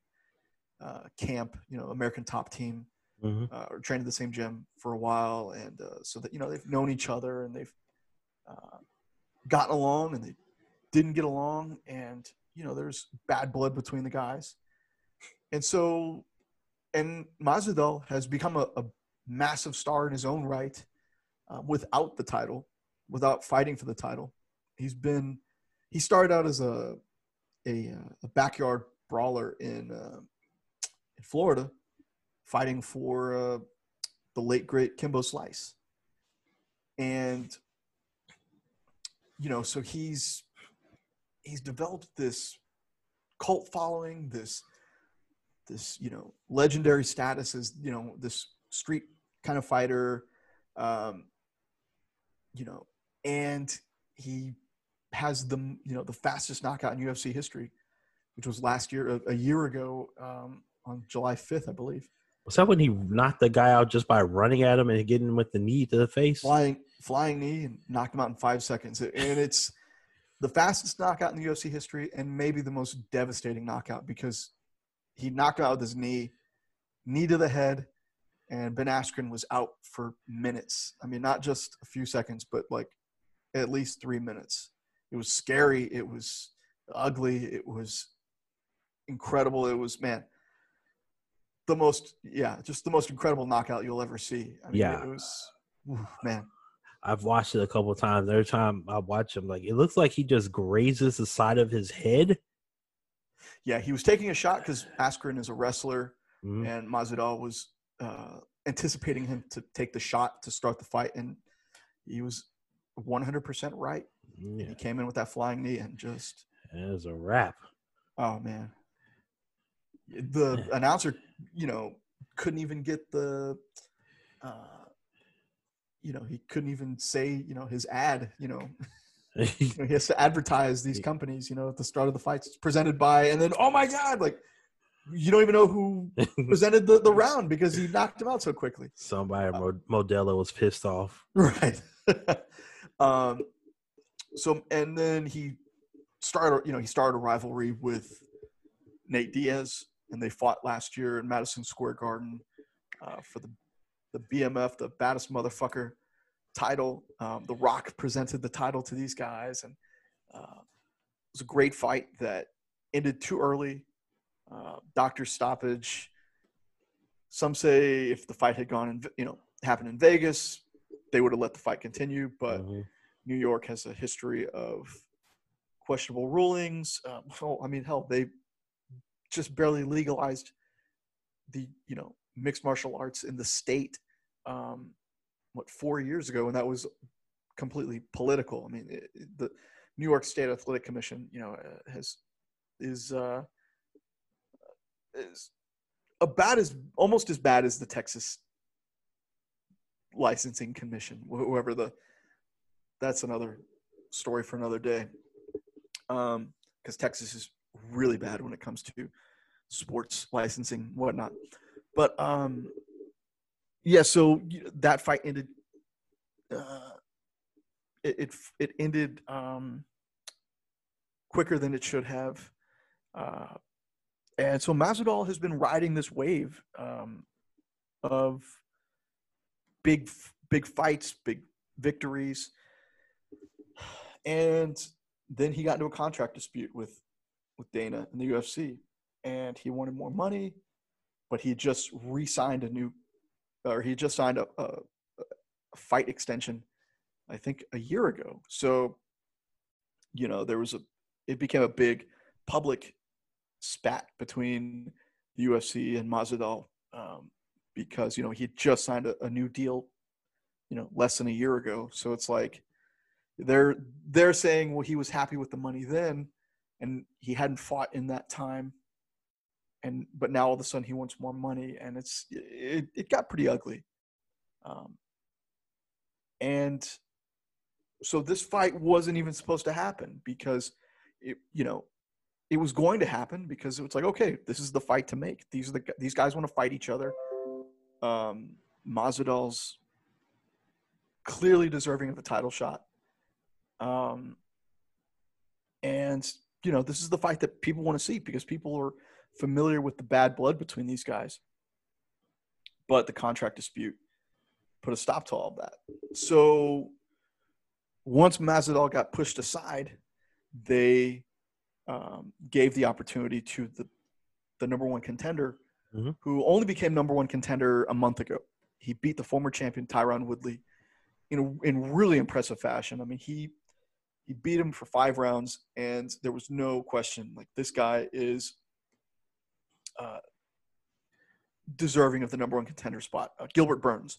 uh, camp, you know, American Top Team, Mhm. uh, or trained at the same gym for a while, and uh, so that you know they've known each other and they've uh, gotten along and they didn't get along, and you know there's bad blood between the guys, and so and Masvidal has become a, a massive star in his own right, um, without the title, without fighting for the title. He's been he started out as a a, uh, a backyard brawler in uh, in Florida, fighting for uh, the late great Kimbo Slice, and you know, so he's he's developed this cult following, this this you know legendary status as you know this street kind of fighter, um, you know, and he has the you know the fastest knockout in UFC history, which was last year a, a year ago um, on July fifth, I believe. Was that when he knocked the guy out just by running at him and getting him with the knee to the face? Flying flying knee and knocked him out in five seconds, and it's the fastest knockout in the UFC history and maybe the most devastating knockout because he knocked him out with his knee, knee to the head, and Ben Askren was out for minutes. I mean, not just a few seconds, but like at least three minutes. It was scary. It was ugly. It was incredible. It was man, the most yeah, just the most incredible knockout you'll ever see. I mean, Yeah. it was ooh, man. I've watched it a couple of times. Every time I watch him, like it looks like he just grazes the side of his head. Yeah, he was taking a shot because Askren is a wrestler, Mhm. and Masvidal was uh, anticipating him to take the shot to start the fight, and he was 100% right. Yeah, He came in with that flying knee and just it was a wrap. Oh man. The Yeah. announcer, you know, couldn't even get the uh you know, he couldn't even say, you know, his ad, you know, you know, he has to advertise these companies, you know, at the start of the fights. It's presented by and then oh my god, like you don't even know who presented the, the round because he knocked him out so quickly. Somebody Mo- Modelo was pissed off. Right. um, so and then he started, you know, he started a rivalry with Nate Diaz, and they fought last year in Madison Square Garden uh, for the the BMF, the baddest motherfucker title. Um, the Rock presented the title to these guys, and uh, it was a great fight that ended too early. Uh, doctor stoppage. Some say if the fight had gone in, you know, happened in Vegas, they would have let the fight continue. But Mhm. New York has a history of questionable rulings. Um, I mean, hell, they just barely legalized the you know mixed martial arts in the state. Um, what four years ago, and that was completely political. I mean, it, it- the New York State Athletic Commission, you know, uh, has is uh, is about as almost as bad as the Texas licensing commission, wh- whoever the that's another story for another day. Um, because Texas is really bad when it comes to sports licensing, whatnot. But um, yeah, so that fight ended. Uh, it, it it ended um quicker than it should have. Uh, and so Masvidal has been riding this wave um, of big big fights, big victories, and then he got into a contract dispute with with Dana in the UFC, and he wanted more money, but he just re-signed a new, or he just signed a, a, a fight extension, I think a year ago. So, you know, there was a, it became a big public spat between the UFC and Masvidal um, because you know he just signed a, a new deal, you know, less than a year ago. So it's like they're they're saying well he was happy with the money then, and he hadn't fought in that time, and but now all of a sudden he wants more money, and it's it, it got pretty ugly. Um, and so this fight wasn't even supposed to happen because it you know it was going to happen because it was like okay this is the fight to make. These are the these guys want to fight each other. Um clearly deserving of a title shot. Um and you know this is the fight that people want to see because people are familiar with the bad blood between these guys. But the contract dispute put a stop to all of that. So once Masvidal got pushed aside they um, gave the opportunity to the the number one contender, Mhm. who only became number one contender a month ago. He beat the former champion Tyron Woodley in a, in really impressive fashion. I mean, he he beat him for five rounds, and there was no question. Like this guy is uh, deserving of the number one contender spot. Uh, Gilbert Burns,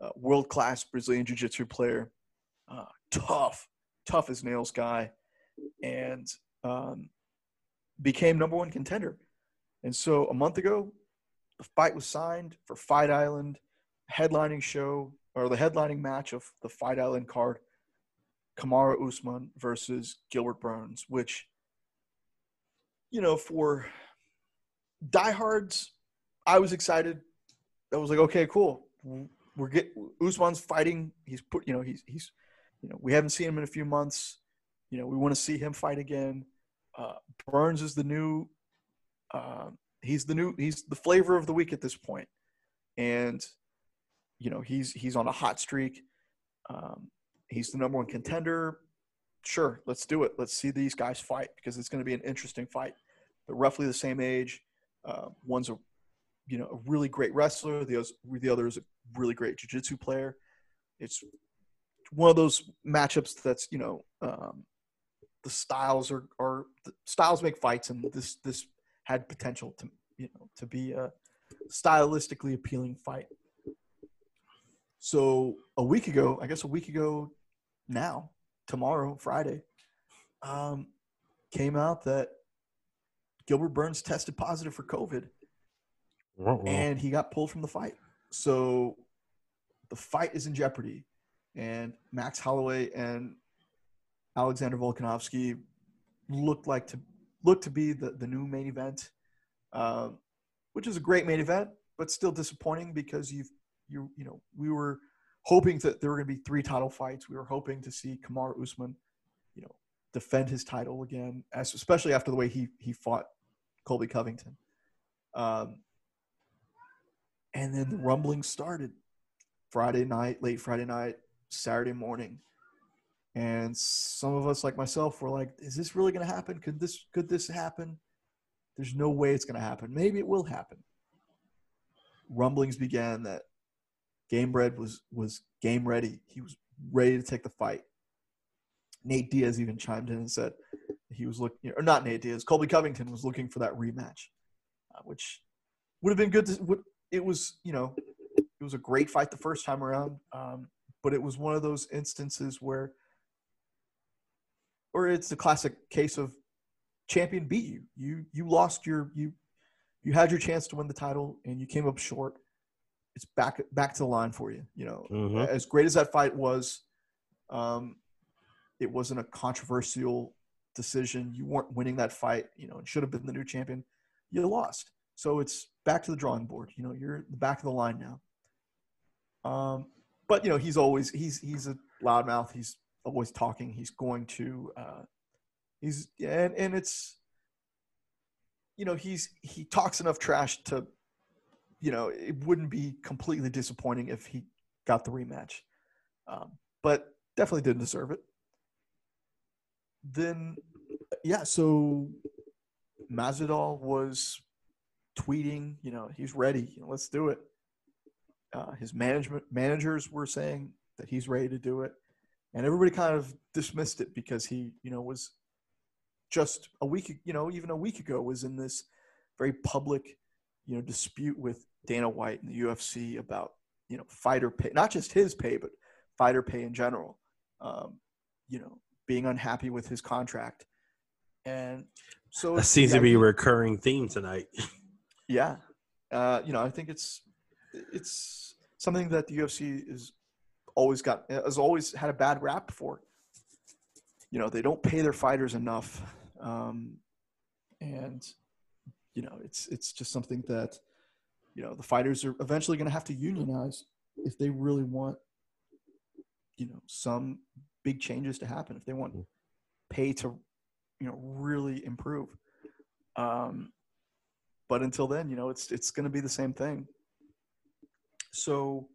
uh, world class Brazilian Jiu Jitsu player, uh, tough, tough as nails guy, and um, became number one contender. And so a month ago, the fight was signed for Fight Island, headlining show or the headlining match of the Fight Island card, Kamaru Usman versus Gilbert Burns, which, you know, for diehards, I was excited. I was like, okay, cool. We're get Usman's fighting. He's put, you know, he's he's, you know, we haven't seen him in a few months. You know, we want to see him fight again. Uh, Burns is the new, uh, he's the new, he's the flavor of the week at this point, and you know, he's he's on a hot streak. Um, he's the number one contender. Sure, let's do it. Let's see these guys fight because it's going to be an interesting fight. They're roughly the same age. Uh, one's a you know a really great wrestler. The other, the other is a really great jiu-jitsu player. It's one of those matchups that's you know um, the styles are are the styles make fights, and this this had potential to you know to be a stylistically appealing fight. So a week ago, I guess a week ago now, tomorrow, Friday, um, came out that Gilbert Burns tested positive for COVID and he got pulled from the fight. So the fight is in jeopardy. And Max Holloway and Alexander Volkanovski looked like to look to be the, the new main event, um, which is a great main event, but still disappointing because you've you you know we were hoping that there were going to be three title fights. We were hoping to see Kamaru Usman, you know, defend his title again, especially after the way he he fought Colby Covington. Um, and then the rumbling started Friday night, late Friday night, Saturday morning. And some of us, like myself, were like, is this really going to happen? Could this, could this happen? There's no way it's going to happen. Maybe it will happen. Rumblings began that Gamebred was, was game ready. He was ready to take the fight. Nate Diaz even chimed in and said he was looking, or not Nate Diaz, Colby Covington was looking for that rematch, uh, which would have been good to, would, it was you know it was a great fight the first time around, um, but it was one of those instances where, or it's a classic case of champion beat you. You you lost your you you had your chance to win the title and you came up short. It's back back to the line for you. You know, Mm-hmm. as great as that fight was, um, it wasn't a controversial decision. You weren't winning that fight. You know, and should have been the new champion. You lost. So it's back to the drawing board. You know, you're the back of the line now. Um, but you know, he's always he's he's a loudmouth. He's always talking. He's going to uh, he's and and it's you know he's he talks enough trash to you know it wouldn't be completely disappointing if he got the rematch, um, but definitely didn't deserve it. Then yeah, so Masvidal was tweeting, you know, he's ready. You know, let's do it. Uh, his management managers were saying that he's ready to do it, and everybody kind of dismissed it because he, you know, was just a week, you know, even a week ago was in this very public, you know, dispute with Dana White and the UFC about, you know, fighter pay, not just his pay, but fighter pay in general. Um, you know, being unhappy with his contract, and so That seems the to be a recurring theme tonight. yeah, uh, you know, I think it's it's something that the UFC is always got has always had a bad rap for. You know, they don't pay their fighters enough, um, and you know, it's it's just something that you know the fighters are eventually going to have to unionize if they really want you know some big changes to happen if they want pay to you know really improve. Um, but until then, you know, it's it's going to be the same thing. So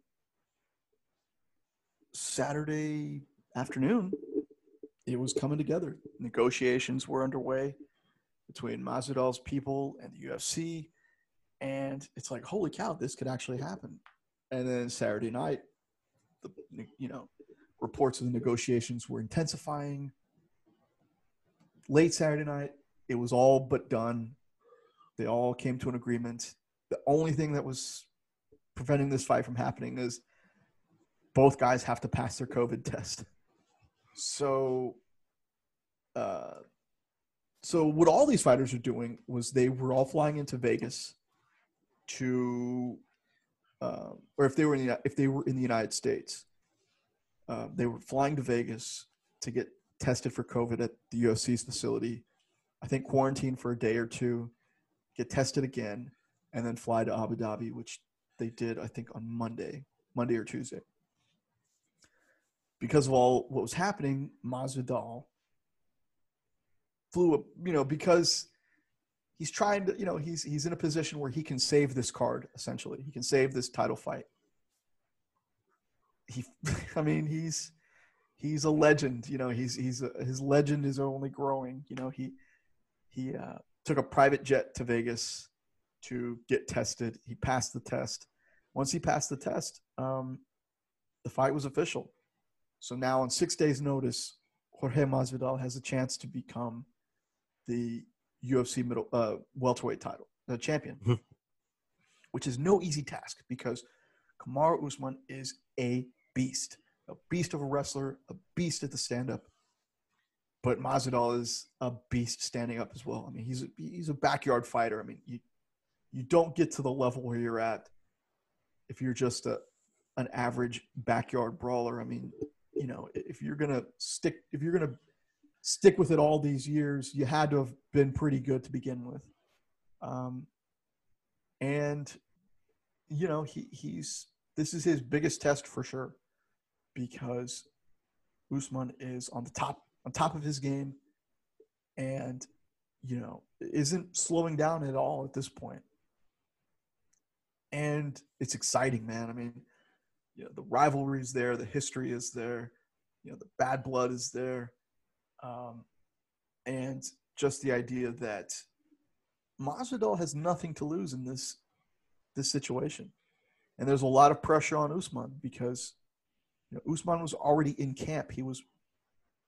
Saturday afternoon, it was coming together. Negotiations were underway between Masvidal's people and the UFC, and it's like, holy cow, this could actually happen. And then Saturday night, the you know reports of the negotiations were intensifying. Late Saturday night, it was all but done. They all came to an agreement. The only thing that was preventing this fight from happening is both guys have to pass their COVID test. So, uh, so what all these fighters are doing was they were all flying into Vegas to, um, or if they were in the if they were in the United States, uh, they were flying to Vegas to get tested for COVID at the UFC's facility. I think quarantine for a day or two, get tested again, and then fly to Abu Dhabi, which they did I think on Monday, Monday or Tuesday. Because of all what was happening, Masvidal flew up, you know, because he's trying to, you know, he's he's in a position where he can save this card essentially. He can save this title fight. He, I mean, he's he's a legend. You know, he's he's a, his legend is only growing. You know, he he uh, took a private jet to Vegas to get tested. He passed the test. Once he passed the test, um, the fight was official. So now, on six days' notice, Jorge Masvidal has a chance to become the UFC middle uh, welterweight title, the champion, Mhm. which is no easy task because Kamaru Usman is a beast, a beast of a wrestler, a beast at the stand-up. But Masvidal is a beast standing up as well. I mean, he's a, he's a backyard fighter. I mean, you you don't get to the level where you're at if you're just a an average backyard brawler. I mean, you know, if you're gonna stick if you're gonna stick with it all these years, you had to have been pretty good to begin with. Um, and you know, he he's this is his biggest test for sure because Usman is on the top on top of his game and you know isn't slowing down at all at this point and it's exciting man i mean you know the rivalry is there the history is there you know the bad blood is there um, and just the idea that Masvidal has nothing to lose in this this situation and there's a lot of pressure on Usman because you know, Usman was already in camp. He was,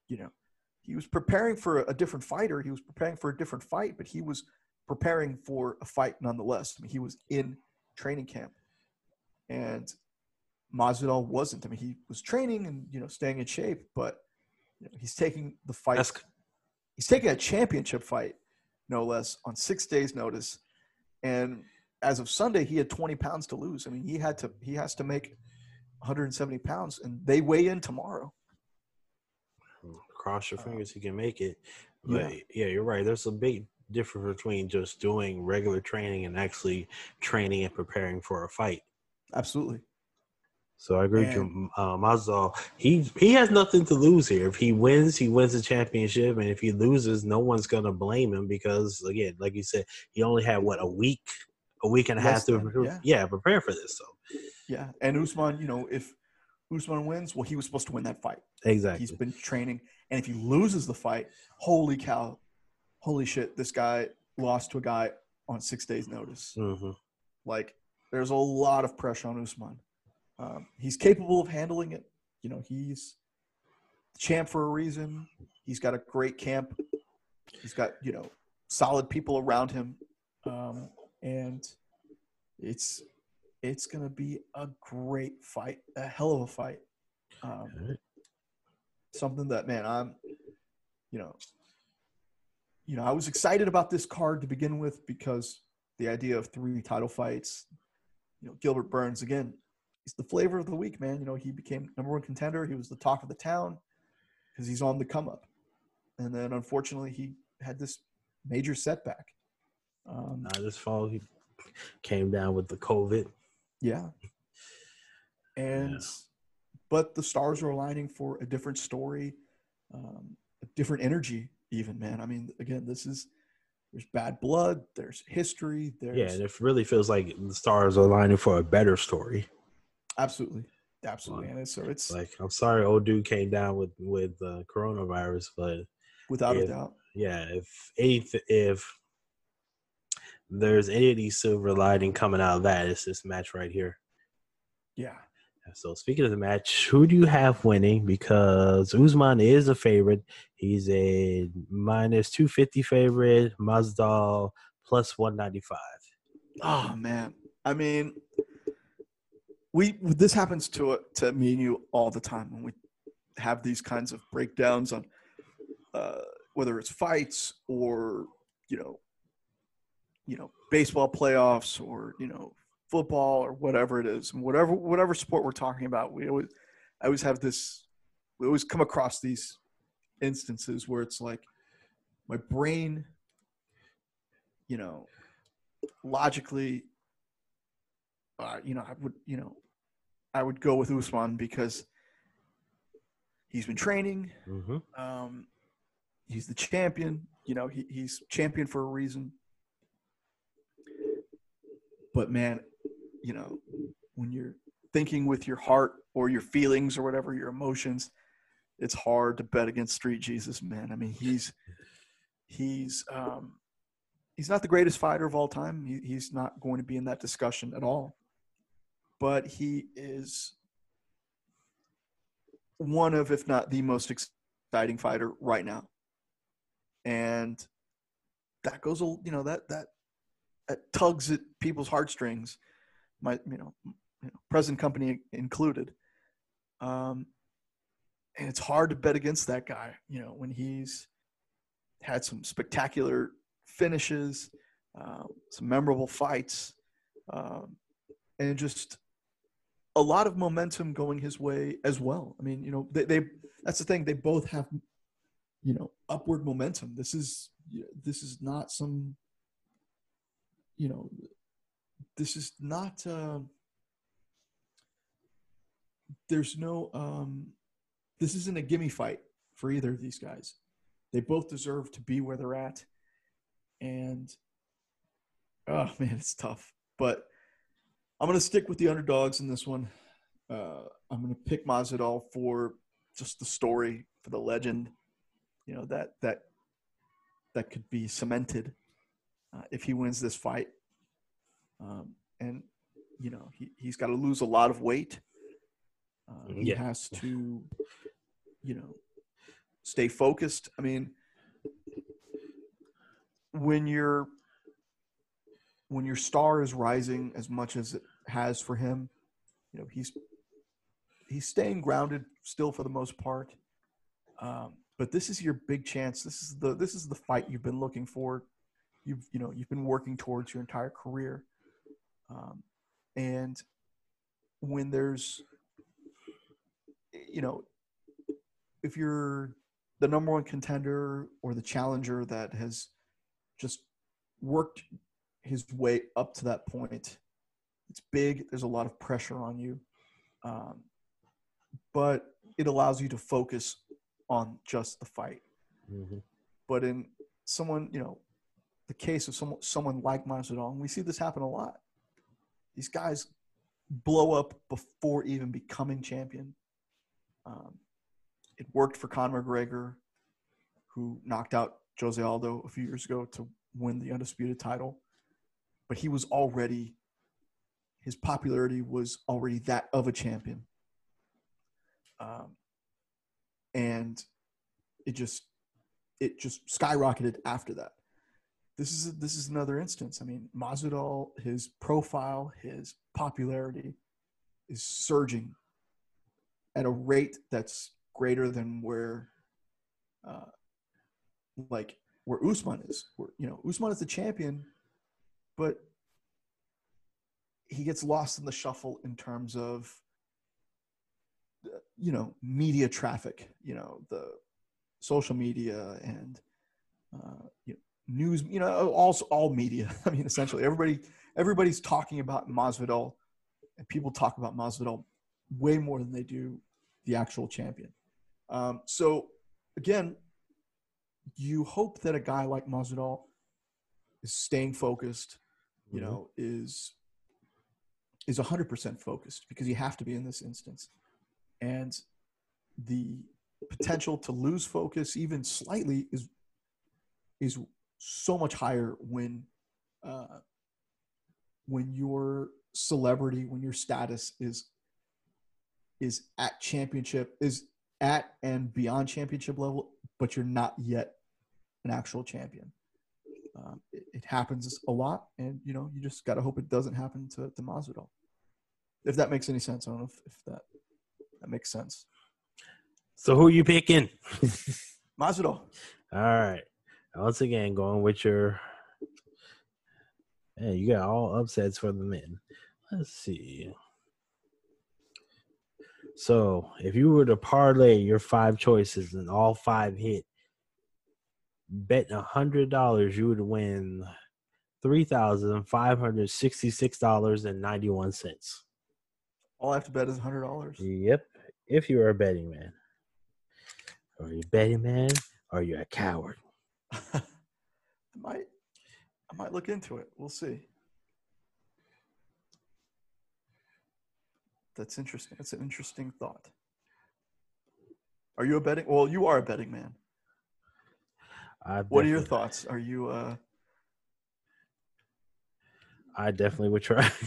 you know, he was preparing for a different fighter. He was preparing for a different fight, but he was preparing for a fight nonetheless. I mean, he was in training camp, and Masvidal wasn't. I mean, he was training and you know staying in shape, but you know, he's taking the fight. That's he's taking a championship fight, no less, on six days' notice, and as of Sunday, he had 20 pounds to lose. I mean, he had to he has to make 170 pounds, and they weigh in tomorrow. cross your Uh, fingers you can make it. yeah. But yeah. you're right. There's a big difference between just doing regular training and actually training and preparing for a fight. Absolutely. So I agree with you, uh. He he has nothing to lose here. If he wins, he wins the championship, and if he loses, no one's gonna blame him because again, like you said, he only had what a week, a week and a half to prepare, yeah. yeah. prepare for this. So Yeah, and Usman, you know, if Usman wins, well, he was supposed to win that fight. exactly, He's been training, and if he loses the fight, holy cow, holy shit, this guy lost to a guy on six days' notice. hmm Like, there's a lot of pressure on Usman. Um, he's capable of handling it. You know, he's the champ for a reason. He's got a great camp. He's got you know solid people around him, um, and it's it's gonna be a great fight, a hell of a fight. Um, something that man, I'm, you know, you know, I was excited about this card to begin with because the idea of three title fights, you know, Gilbert Burns again, he's the flavor of the week, man. You know, he became number one contender. He was the talk of the town because he's on the come up, and then unfortunately he had this major setback. Um, uh, this fall he came down with the COVID. yeah, and but the stars are aligning for a different story, um, a different energy. Even man, I mean, again, this is there's bad blood, there's history, there's Yeah, and it really feels like the stars are aligning for a better story. Absolutely, absolutely, and it's, so it's Like I'm sorry, old dude came down with with uh, coronavirus, but without a doubt. yeah, if anyth- if there's any of these silver lining coming out of that, it's this match right here. Yeah, So speaking of the match, who do you have winning? Because Usman is a favorite. He's a minus two fifty favorite. Masvidal plus one ninety five. Oh man, I mean, we this happens to to me and you all the time when we have these kinds of breakdowns on uh, whether it's fights or you know, you know, baseball playoffs or you know, football or whatever it is, whatever whatever sport we're talking about. We always I always have this. We always come across these instances where it's like my brain, you know, logically, uh, you know, I would, you know, I would go with Usman because he's been training. Mm-hmm. Um, he's the champion. You know, he, he's champion for a reason. But man, you know, when you're thinking with your heart or your feelings or whatever, your emotions, it's hard to bet against Street Jesus, man. I mean, he's he's um, he's not the greatest fighter of all time. He, he's not going to be in that discussion at all. But he is one of, if not the most exciting fighter right now. And that goes, you know, that that that tugs at people's heartstrings. My, you know, you know present company included. Um, and it's hard to bet against that guy. You know, when he's had some spectacular finishes, uh, some memorable fights, um, and just a lot of momentum going his way as well. I mean, you know, they, they that's the thing. They both have, you know, upward momentum. This is this is not some, you know, this is not. Uh, there's no. Um, this isn't a gimme fight for either of these guys. They both deserve to be where they're at, and oh man, it's tough. But I'm going to stick with the underdogs in this one. Uh, I'm going to pick Masvidal for just the story, for the legend. You know that that that could be cemented uh, if he wins this fight. Um, and you know he he's got to lose a lot of weight. Uh, he Yeah. has to, you know, stay focused. I mean, when you're when your star is rising as much as it has for him, you know he's he's staying grounded still for the most part. Um, but this is your big chance. This is the this is the fight you've been looking for. You've you know you've been working towards your entire career, um, and when there's you know if you're the number one contender or the challenger that has just worked his way up to that point. It's big. There's a lot of pressure on you, um, but it allows you to focus on just the fight. Mm-hmm. But in someone, you know, the case of someone someone like Masvidal, and we see this happen a lot. These guys blow up before even becoming champion. Um, it worked for Conor McGregor, who knocked out Jose Aldo a few years ago to win the undisputed title. But he was already, his popularity was already that of a champion. Um, and it just, it just skyrocketed after that. This is this is another instance. I mean, Masvidal, his profile, his popularity is surging at a rate that's greater than where, uh, like where Usman is. Where you know Usman is the champion, but he gets lost in the shuffle in terms of, you know, media traffic. You know, the social media and uh, you know, news. You know, also all media. I mean, essentially everybody everybody's talking about Masvidal, and people talk about Masvidal way more than they do the actual champion. Um, so again, you hope that a guy like Masvidal is staying focused, you Mhm. know, is is 100% focused because you have to be in this instance. And the potential to lose focus even slightly is is so much higher when uh, when your celebrity, when your status is is at championship is at and beyond championship level, but you're not yet an actual champion. Um, it, it happens a lot, and you know you just got to hope it doesn't happen to to Masvidal. If that makes any sense, I don't know if, if that that makes sense. So who are you picking? Masvidal. All right. Once again, going with your. Hey, you got all upsets for the men. Let's see. So, if you were to parlay your five choices and all five hit, bet a hundred dollars, you would win three thousand five hundred sixty-six dollars and ninety-one cents. All I have to bet is a hundred dollars. Yep. If you are a betting man, are you a betting man? Or are you a coward? I might, I might look into it. We'll see. That's interesting. That's an interesting thought. Are you a betting? Well, you are a betting man. I What are your thoughts? Are you? uh I definitely would try.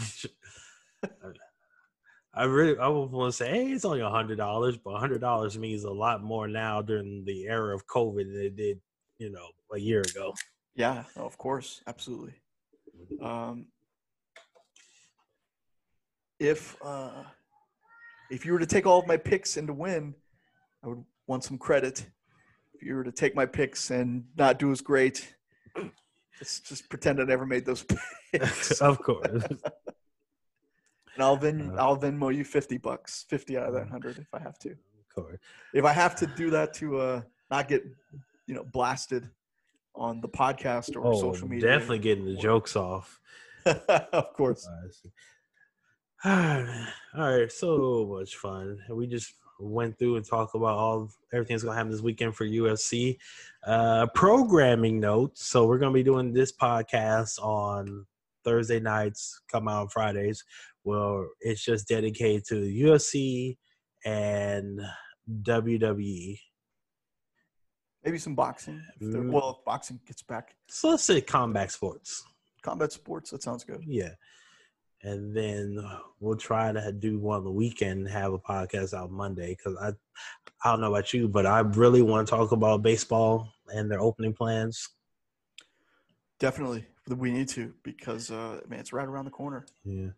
I really, I would want to say, hey, it's only a hundred dollars, but a hundred dollars means a lot more now during the era of COVID than it did, you know, a year ago. Yeah, of course, absolutely. Um, if uh, if you were to take all of my picks and to win, I would want some credit. If you were to take my picks and not do as great, just just pretend I never made those picks, of course. and I'll Ven Uh, I'll Venmo you fifty bucks, fifty out of that hundred if I have to. Of course. If I have to do that to uh, not get you know blasted on the podcast or Oh, social media, definitely getting the jokes off. of course. I see. All right, man. All right, so much fun. We just went through and talked about all everything's gonna happen this weekend for UFC. Uh, programming notes. So we're gonna be doing this podcast on Thursday nights, come out on Fridays. Well, it's just dedicated to UFC and. WWE. Maybe some boxing. If Mm. well, if boxing gets back. So let's say combat sports. Combat sports, that sounds good. Yeah. And then we'll try to do one on the weekend, and have a podcast out Monday because I, I don't know about you, but I really want to talk about baseball and their opening plans. Definitely. We need to because, uh, man, it's right around the corner. Yeah.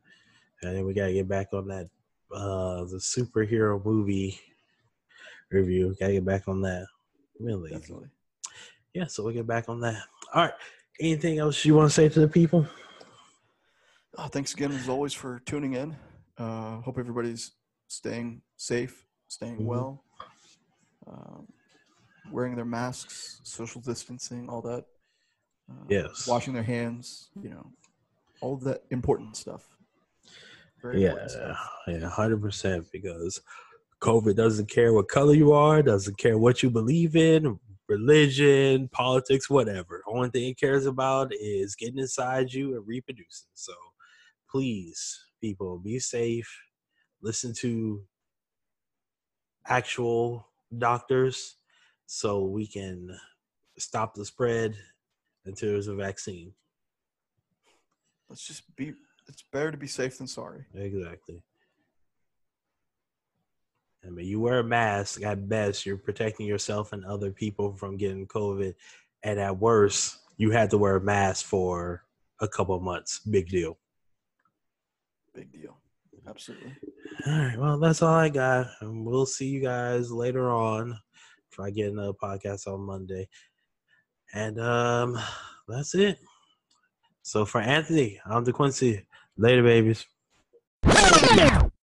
And then we got to get back on that, uh, the superhero movie review. Got to get back on that. Really? Definitely. Yeah. So we'll get back on that. All right. Anything else you want to say to the people? Uh, thanks again, as always, for tuning in. Uh, hope everybody's staying safe, staying Mhm. well, um, wearing their masks, social distancing, all that. Uh, Yes. Washing their hands, you know, all of that important stuff. Very Yeah, important stuff. yeah, hundred percent. Because COVID doesn't care what color you are, doesn't care what you believe in, religion, politics, whatever. Only thing it cares about is getting inside you and reproducing. So, please, people, be safe. Listen to actual doctors, so we can stop the spread until there's a vaccine. Let's just be. It's better to be safe than sorry. Exactly. I mean, you wear a mask. At best, you're protecting yourself and other people from getting COVID, and at worst, you had to wear a mask for a couple of months. Big deal. Big deal. Absolutely. All right. Well, that's all I got. And we'll see you guys later on. Try getting another podcast on Monday, and um, that's it. So for Anthony, I'm DeQuincy. Later, babies.